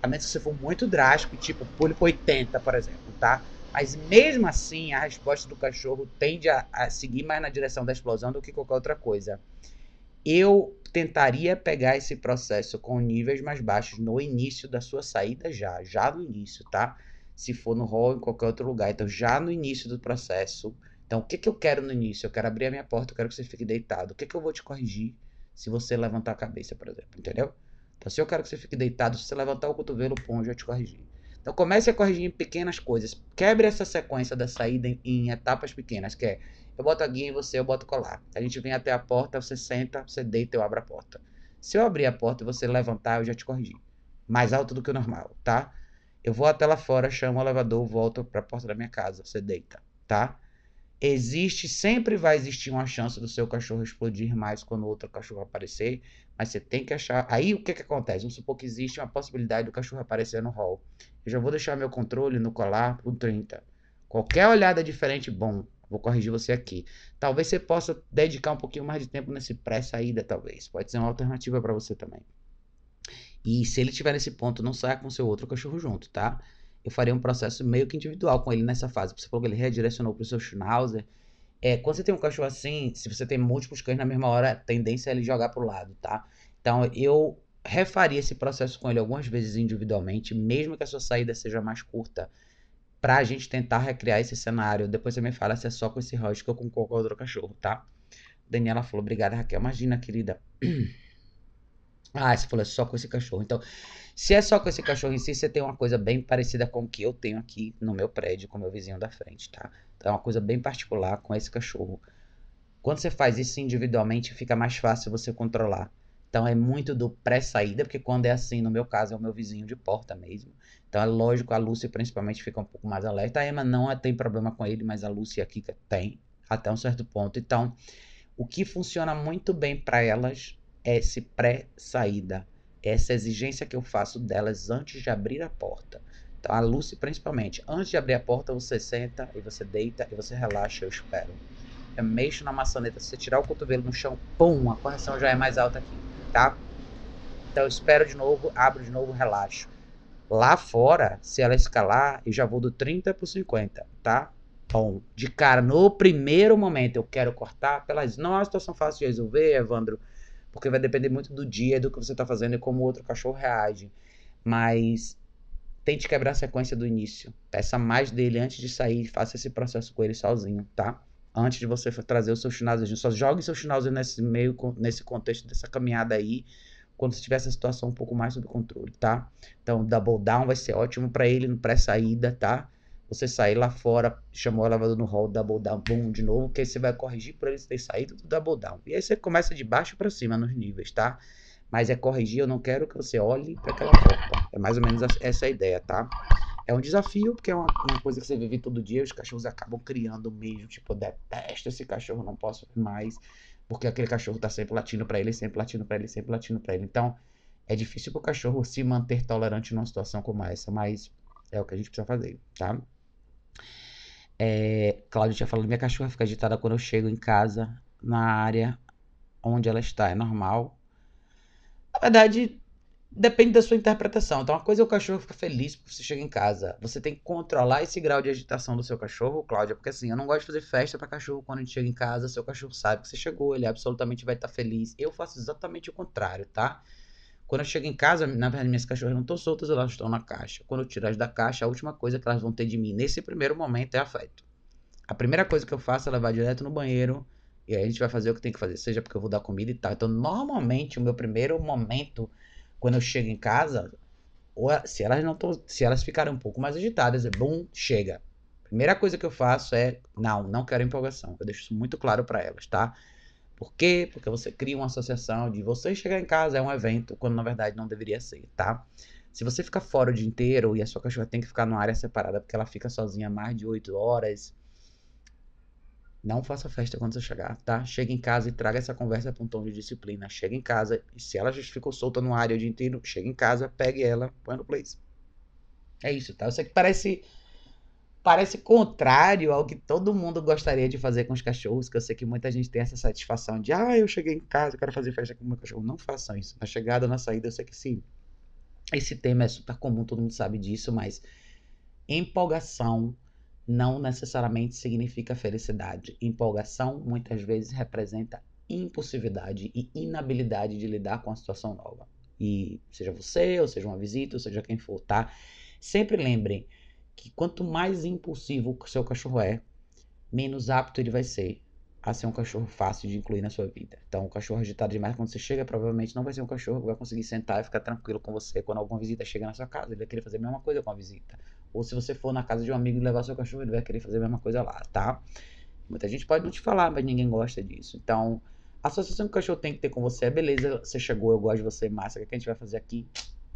A menos que você for muito drástico, tipo pule para 80, por exemplo, tá? Mas mesmo assim, a resposta do cachorro tende a, a seguir mais na direção da explosão do que qualquer outra coisa. Eu tentaria pegar esse processo com níveis mais baixos no início da sua saída já, já no início, tá? Se for no hall em qualquer outro lugar. Então, já no início do processo, então, o que, que eu quero no início? Eu quero abrir a minha porta, eu quero que você fique deitado. O que, que eu vou te corrigir se você levantar a cabeça, por exemplo? Entendeu? Então, se eu quero que você fique deitado, se você levantar o cotovelo, pum, eu já te corrigi. Então, comece a corrigir em pequenas coisas. Quebre essa sequência da saída em, em etapas pequenas, que é eu boto a guia em você, eu boto colar. A gente vem até a porta, você senta, você deita, eu abro a porta. Se eu abrir a porta e você levantar, eu já te corrigi. Mais alto do que o normal, tá? Eu vou até lá fora, chamo o elevador, volto para a porta da minha casa, você deita, tá? Existe, sempre vai existir uma chance do seu cachorro explodir mais quando outro cachorro aparecer, mas você tem que achar. Aí o que, que acontece? Vamos supor que existe uma possibilidade do cachorro aparecer no hall. Eu já vou deixar meu controle no colar por 30. Qualquer olhada diferente, bom, vou corrigir você aqui. Talvez você possa dedicar um pouquinho mais de tempo nesse pré-saída, talvez. Pode ser uma alternativa para você também. E se ele estiver nesse ponto, não saia com seu outro cachorro junto, tá? Eu faria um processo meio que individual com ele nessa fase. Você falou que ele redirecionou para o seu Schnauzer. É, quando você tem um cachorro assim, se você tem múltiplos cães na mesma hora, a tendência é ele jogar para o lado, tá? Então eu refaria esse processo com ele algumas vezes individualmente, mesmo que a sua saída seja mais curta, para a gente tentar recriar esse cenário. Depois você me fala se é só com esse husky ou com qualquer outro cachorro, tá? Daniela falou, obrigada Raquel. Imagina, querida. Ah, você falou é só com esse cachorro. Então, se é só com esse cachorro em si, você tem uma coisa bem parecida com o que eu tenho aqui no meu prédio, com o meu vizinho da frente, tá? Então é uma coisa bem particular com esse cachorro. Quando você faz isso individualmente, fica mais fácil você controlar. Então é muito do pré-saída, porque quando é assim, no meu caso, é o meu vizinho de porta mesmo. Então é lógico, a Lucy principalmente fica um pouco mais alerta. A Emma não tem problema com ele, mas a Lucy aqui tem, até um certo ponto. Então, o que funciona muito bem para elas é esse pré-saída essa exigência que eu faço delas antes de abrir a porta. Então, a Lucy, principalmente, antes de abrir a porta, você senta e você deita e você relaxa, eu espero. Eu mexo na maçaneta, se você tirar o cotovelo no chão, pum, a correção já é mais alta aqui, tá? Então, eu espero de novo, abro de novo, relaxo. Lá fora, se ela escalar, eu já vou do 30 para 50, tá? Bom, de cara, no primeiro momento eu quero cortar pelas. Não é uma situação fácil de resolver, Evandro porque vai depender muito do dia, do que você está fazendo e como o outro cachorro reage. Mas tente quebrar a sequência do início. Peça mais dele antes de sair, faça esse processo com ele sozinho, tá? Antes de você trazer o seu schnauzer, só jogue seu schnauzer nesse meio, nesse contexto dessa caminhada aí, quando você tiver essa situação um pouco mais sob controle, tá? Então, double down vai ser ótimo para ele no pré-saída, tá? Você sair lá fora, chamou o elevador no hall, double down, boom, de novo, que aí você vai corrigir por eles ter saído do double down. E aí você começa de baixo para cima nos níveis, tá? Mas é corrigir, eu não quero que você olhe para aquela porta. É mais ou menos essa a ideia, tá? É um desafio, porque é uma, uma, coisa que você vive todo dia, os cachorros acabam criando mesmo, tipo, detesto esse cachorro, não posso mais, porque aquele cachorro tá sempre latindo para ele, sempre latindo para ele, sempre latindo para ele. Então, é difícil pro cachorro se manter tolerante numa situação como essa, mas é o que a gente precisa fazer, tá? É, Cláudio tinha falado, minha cachorra fica agitada quando eu chego em casa, na área onde ela está. É normal. Na verdade, depende da sua interpretação. Então, uma coisa é o cachorro ficar feliz porque você chega em casa. Você tem que controlar esse grau de agitação do seu cachorro, Cláudia, porque assim, eu não gosto de fazer festa para cachorro quando a gente chega em casa. Seu cachorro sabe que você chegou, ele absolutamente vai estar feliz. Eu faço exatamente o contrário, tá? Quando eu chego em casa, na verdade, minhas cachorras não estão soltas, elas estão na caixa. Quando eu tiro as da caixa, a última coisa que elas vão ter de mim nesse primeiro momento é afeto. A primeira coisa que eu faço é levar direto no banheiro e aí a gente vai fazer o que tem que fazer, seja porque eu vou dar comida e tal. Então, normalmente, o meu primeiro momento, quando eu chego em casa, ou se elas não tão, se elas ficarem um pouco mais agitadas, é bom, chega. Primeira coisa que eu faço é, não, não quero empolgação. Eu deixo isso muito claro para elas, tá? Por quê? Porque você cria uma associação de você chegar em casa é um evento, quando na verdade não deveria ser, tá? Se você ficar fora o dia inteiro e a sua cachorra tem que ficar numa área separada porque ela fica sozinha mais de 8 horas, não faça festa quando você chegar, tá? Chega em casa e traga essa conversa para um tom de disciplina. Chega em casa e se ela ficou solta no área o dia inteiro, chega em casa, pegue ela, põe no place. É isso, tá? Eu sei que parece parece contrário ao que todo mundo gostaria de fazer com os cachorros, que eu sei que muita gente tem essa satisfação de, ah, eu cheguei em casa, eu quero fazer festa com o meu cachorro. Não façam isso. Na chegada, na saída, eu sei que sim. Esse tema é super comum, todo mundo sabe disso, mas empolgação não necessariamente significa felicidade. Empolgação muitas vezes representa impulsividade e inabilidade de lidar com a situação nova. E seja você, ou seja uma visita, ou seja quem for, tá? Sempre lembrem que quanto mais impulsivo o seu cachorro é, menos apto ele vai ser a ser um cachorro fácil de incluir na sua vida. Então, um cachorro agitado demais quando você chega, provavelmente não vai ser um cachorro que vai conseguir sentar e ficar tranquilo com você quando alguma visita chega na sua casa. Ele vai querer fazer a mesma coisa com a visita. Ou se você for na casa de um amigo e levar seu cachorro, ele vai querer fazer a mesma coisa lá, tá? Muita gente pode não te falar, mas ninguém gosta disso. Então, a associação que o cachorro tem que ter com você é beleza, você chegou, eu gosto de você, massa, o que a gente vai fazer aqui?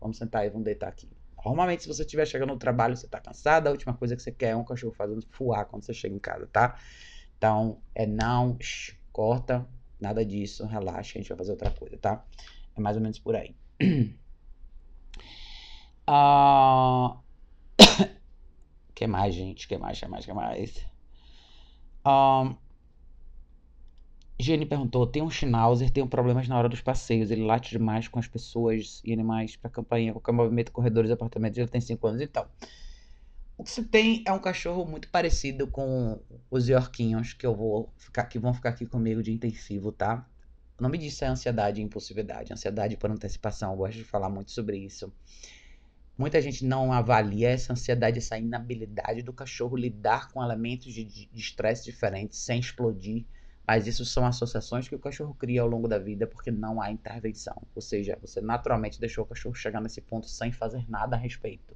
Vamos sentar e vamos deitar aqui. Normalmente, se você estiver chegando no trabalho, você está cansado, a última coisa que você quer é um cachorro fazendo fuar quando você chega em casa, tá? Então, é não, shh, corta, nada disso, relaxa, a gente vai fazer outra coisa, tá? É mais ou menos por aí. Ah. uh... que mais, gente? que mais, que mais, que mais? Um... Jenny perguntou: tem um Schnauzer, tem um problemas na hora dos passeios. Ele late demais com as pessoas e animais pra campainha, qualquer movimento, corredores, apartamentos. Ele tem 5 anos. Então, o que você tem é um cachorro muito parecido com os Yorquinhos que eu vou ficar, que vão ficar aqui comigo de intensivo, tá? O nome disso é ansiedade e impulsividade. Ansiedade por antecipação. Eu gosto de falar muito sobre isso. Muita gente não avalia essa ansiedade, essa inabilidade do cachorro lidar com elementos de estresse diferentes sem explodir mas isso são associações que o cachorro cria ao longo da vida porque não há intervenção. Ou seja, você naturalmente deixou o cachorro chegar nesse ponto sem fazer nada a respeito.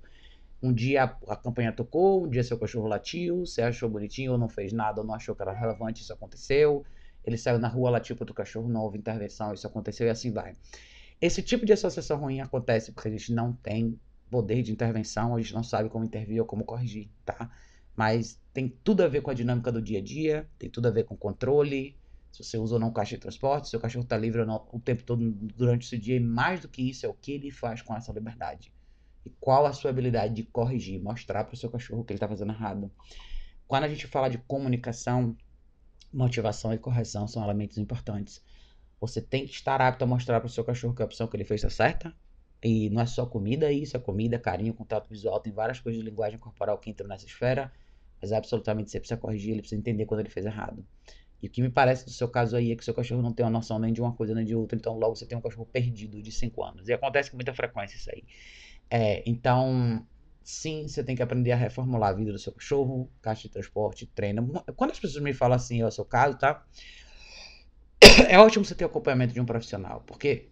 Um dia a, campanha tocou, um dia seu cachorro latiu, você achou bonitinho ou não fez nada ou não achou que era relevante, isso aconteceu. Ele saiu na rua, latiu para o cachorro, não houve intervenção, isso aconteceu e assim vai. Esse tipo de associação ruim acontece porque a gente não tem poder de intervenção, a gente não sabe como intervir ou como corrigir, tá? Mas tem tudo a ver com a dinâmica do dia a dia, tem tudo a ver com controle, se você usa ou não caixa de transporte, se cachorro está livre ou não o tempo todo durante esse dia, e mais do que isso, é o que ele faz com essa liberdade. E qual a sua habilidade de corrigir, mostrar para o seu cachorro que ele está fazendo errado. Quando a gente fala de comunicação, motivação e correção são elementos importantes. Você tem que estar apto a mostrar para o seu cachorro que a opção que ele fez está certa. E não é só comida, isso é comida, carinho, contato visual, tem várias coisas de linguagem corporal que entram nessa esfera mas absolutamente você precisa corrigir, ele precisa entender quando ele fez errado. E o que me parece do seu caso aí é que seu cachorro não tem uma noção nem de uma coisa nem de outra, então logo você tem um cachorro perdido de 5 anos. E acontece com muita frequência isso aí. É, então, sim, você tem que aprender a reformular a vida do seu cachorro, caixa de transporte, treina. Quando as pessoas me falam assim, é o seu caso, tá? É ótimo você ter acompanhamento de um profissional, porque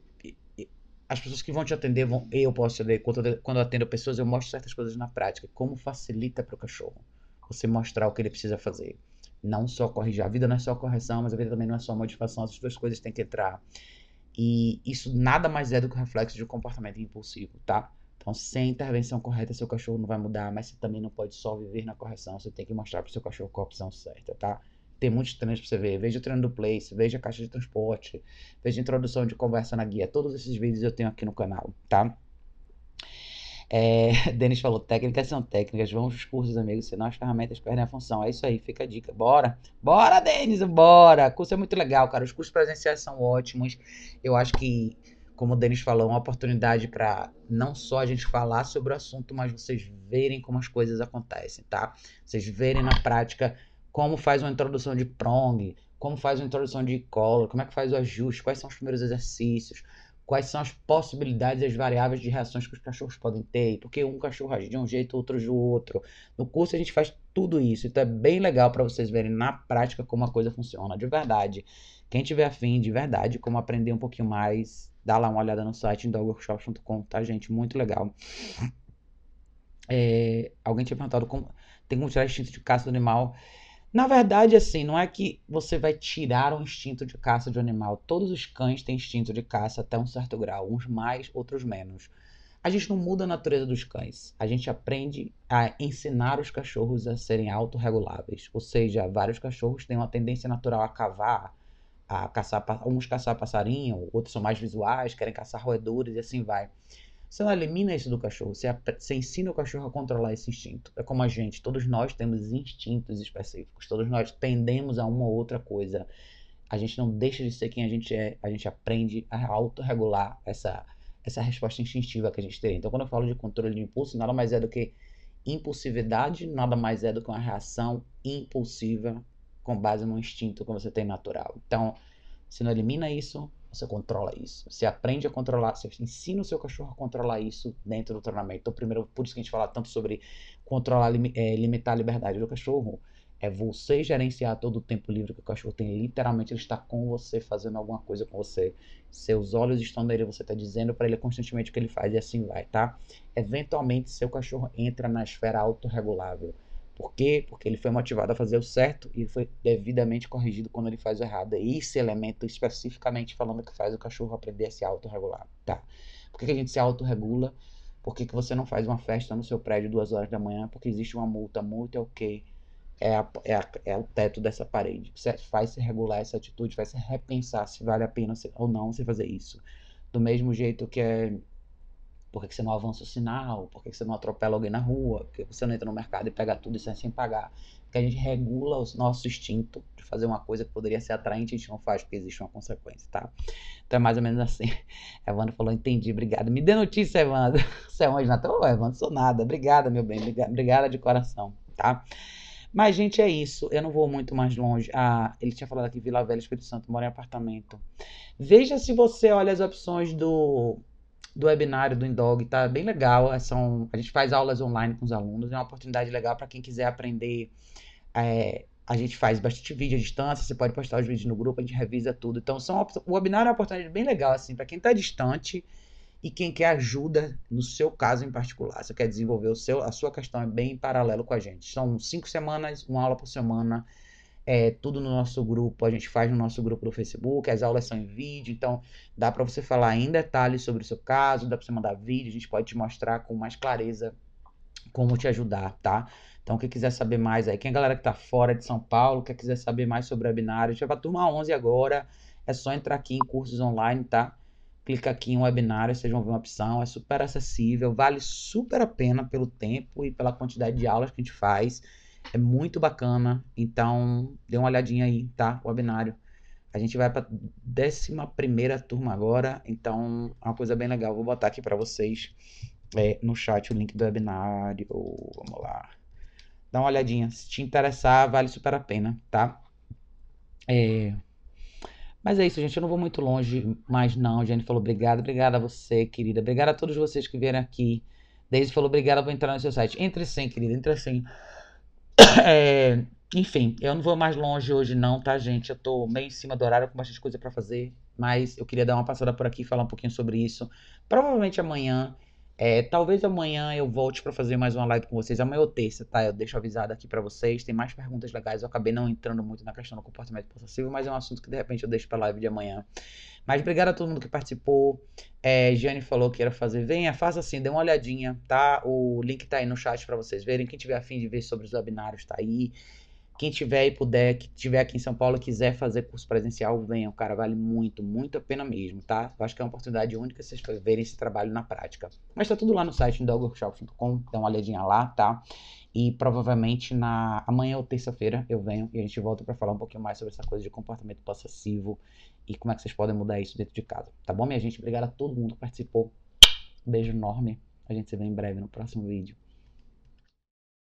as pessoas que vão te atender, vão, eu posso atender, quando, quando eu atendo pessoas, eu mostro certas coisas na prática, como facilita para o cachorro você mostrar o que ele precisa fazer. Não só corrigir. A vida não é só correção, mas a vida também não é só modificação. As duas coisas têm que entrar. E isso nada mais é do que reflexo de um comportamento impulsivo, tá? Então, sem intervenção correta, seu cachorro não vai mudar, mas você também não pode só viver na correção. Você tem que mostrar para seu cachorro qual a opção certa, tá? Tem muitos treinos para você ver. Veja o treino do Place, veja a caixa de transporte, veja a introdução de conversa na guia. Todos esses vídeos eu tenho aqui no canal, tá? É, Denis falou, técnicas são técnicas, vamos os cursos, amigos, senão as ferramentas perdem a função. É isso aí, fica a dica. Bora! Bora, Denis, bora! O curso é muito legal, cara. Os cursos presenciais são ótimos. Eu acho que, como o Denis falou, é uma oportunidade para não só a gente falar sobre o assunto, mas vocês verem como as coisas acontecem, tá? Vocês verem na prática como faz uma introdução de prong, como faz uma introdução de collar, como é que faz o ajuste, quais são os primeiros exercícios, quais são as possibilidades e as variáveis de reações que os cachorros podem ter, porque um cachorro age de um jeito, outro de outro. No curso a gente faz tudo isso, então é bem legal para vocês verem na prática como a coisa funciona, de verdade. Quem tiver afim, de verdade, como aprender um pouquinho mais, dá lá uma olhada no site dogworkshops.com, tá, gente? Muito legal. É, alguém tinha perguntado como tem como tirar instinto de caça do animal. Na verdade, assim, não é que você vai tirar o instinto de caça de um animal. Todos os cães têm instinto de caça até um certo grau, uns mais, outros menos. A gente não muda a natureza dos cães. A gente aprende a ensinar os cachorros a serem autorreguláveis. Ou seja, vários cachorros têm uma tendência natural a cavar, a caçar, uns caçar passarinho, outros são mais visuais, querem caçar roedores e assim vai. Você não elimina isso do cachorro, você, você, ensina o cachorro a controlar esse instinto. É como a gente, todos nós temos instintos específicos, todos nós tendemos a uma ou outra coisa. A gente não deixa de ser quem a gente é, a gente aprende a autorregular essa, essa resposta instintiva que a gente tem. Então, quando eu falo de controle de impulso, nada mais é do que impulsividade, nada mais é do que uma reação impulsiva com base no instinto que você tem natural. Então, você não elimina isso, você controla isso. Você aprende a controlar, você ensina o seu cachorro a controlar isso dentro do treinamento. Então, primeiro, por isso que a gente fala tanto sobre controlar, é, limitar a liberdade do cachorro. É você gerenciar todo o tempo livre que o cachorro tem. Literalmente, ele está com você, fazendo alguma coisa com você. Seus olhos estão nele, você está dizendo para ele constantemente o que ele faz e assim vai, tá? Eventualmente, seu cachorro entra na esfera autorregulável. Por quê? Porque ele foi motivado a fazer o certo e foi devidamente corrigido quando ele faz o errado. É esse elemento especificamente falando que faz o cachorro aprender a se autorregular. Tá. Por que, que a gente se autorregula? Por que, que você não faz uma festa no seu prédio duas horas da manhã? Porque existe uma multa. Multa é o quê? É, a, é, a, é o teto dessa parede. Você faz se regular essa atitude, faz se repensar se vale a pena ou não você fazer isso. Do mesmo jeito que é por que você não avança o sinal? Por que você não atropela alguém na rua? Por que você não entra no mercado e pega tudo isso sem pagar? Porque a gente regula o nosso instinto de fazer uma coisa que poderia ser atraente e a gente não faz porque existe uma consequência, tá? Então é mais ou menos assim. Evandro falou, entendi, obrigado. Me dê notícia, Evandro. Você é um Natal? Evandro, sou nada. Obrigada, meu bem. Obrigada de coração, tá? Mas, gente, é isso. Eu não vou muito mais longe. Ah, ele tinha falado aqui Vila Velha, Espírito Santo, mora em apartamento. Veja se você olha as opções do do webinário do Indog, tá bem legal. É, são, a gente faz aulas online com os alunos, é uma oportunidade legal para quem quiser aprender. É, a gente faz bastante vídeo à distância, você pode postar os vídeos no grupo, a gente revisa tudo. Então, são, o webinário é uma oportunidade bem legal, assim, para quem está distante e quem quer ajuda no seu caso em particular. Você quer desenvolver o seu, a sua questão é bem em paralelo com a gente. São cinco semanas, uma aula por semana é, tudo no nosso grupo, a gente faz no nosso grupo do Facebook, as aulas são em vídeo, então dá para você falar em detalhes sobre o seu caso, dá para você mandar vídeo, a gente pode te mostrar com mais clareza como te ajudar, tá? Então, quem quiser saber mais aí, quem é a galera que tá fora de São Paulo, quer quiser saber mais sobre o webinário, a gente vai pra turma 11 agora, é só entrar aqui em cursos online, tá? Clica aqui em webinário, vocês vão ver uma opção, é super acessível, vale super a pena pelo tempo e pela quantidade de aulas que a gente faz. É muito bacana. Então, dê uma olhadinha aí, tá? O webinário. A gente vai para décima primeira turma agora, então é uma coisa bem legal. Vou botar aqui para vocês é, no chat o link do webinário. Vamos lá. Dá uma olhadinha. Se te interessar, vale super a pena, tá? É... Mas é isso, gente. Eu não vou muito longe mais, não. Jenny falou obrigado. Obrigada a você, querida. Obrigada a todos vocês que vieram aqui. Daisy falou obrigada por entrar no seu site. Entre sim, querida. Entre sim. É, enfim, eu não vou mais longe hoje não, tá, gente? Eu tô meio em cima do horário com bastante coisa para fazer, mas eu queria dar uma passada por aqui e falar um pouquinho sobre isso. Provavelmente amanhã, é, talvez amanhã eu volte para fazer mais uma live com vocês. Amanhã ou terça, tá? Eu deixo avisado aqui para vocês. Tem mais perguntas legais. Eu acabei não entrando muito na questão do comportamento possessivo, mas é um assunto que de repente eu deixo pra live de amanhã. Mas obrigado a todo mundo que participou. É, Jane falou que ia fazer. Venha, faça assim, dê uma olhadinha, tá? O link tá aí no chat para vocês verem. Quem tiver afim de ver sobre os webinários tá aí. Quem tiver e puder, que tiver aqui em São Paulo quiser fazer curso presencial, venham, cara, vale muito, muito a pena mesmo, tá? Eu acho que é uma oportunidade única vocês verem esse trabalho na prática. Mas tá tudo lá no site dogworkshops.com, dá uma olhadinha lá, tá? E provavelmente na amanhã ou terça-feira eu venho e a gente volta para falar um pouquinho mais sobre essa coisa de comportamento possessivo e como é que vocês podem mudar isso dentro de casa. Tá bom, minha gente? Obrigado a todo mundo que participou. Um beijo enorme. A gente se vê em breve no próximo vídeo.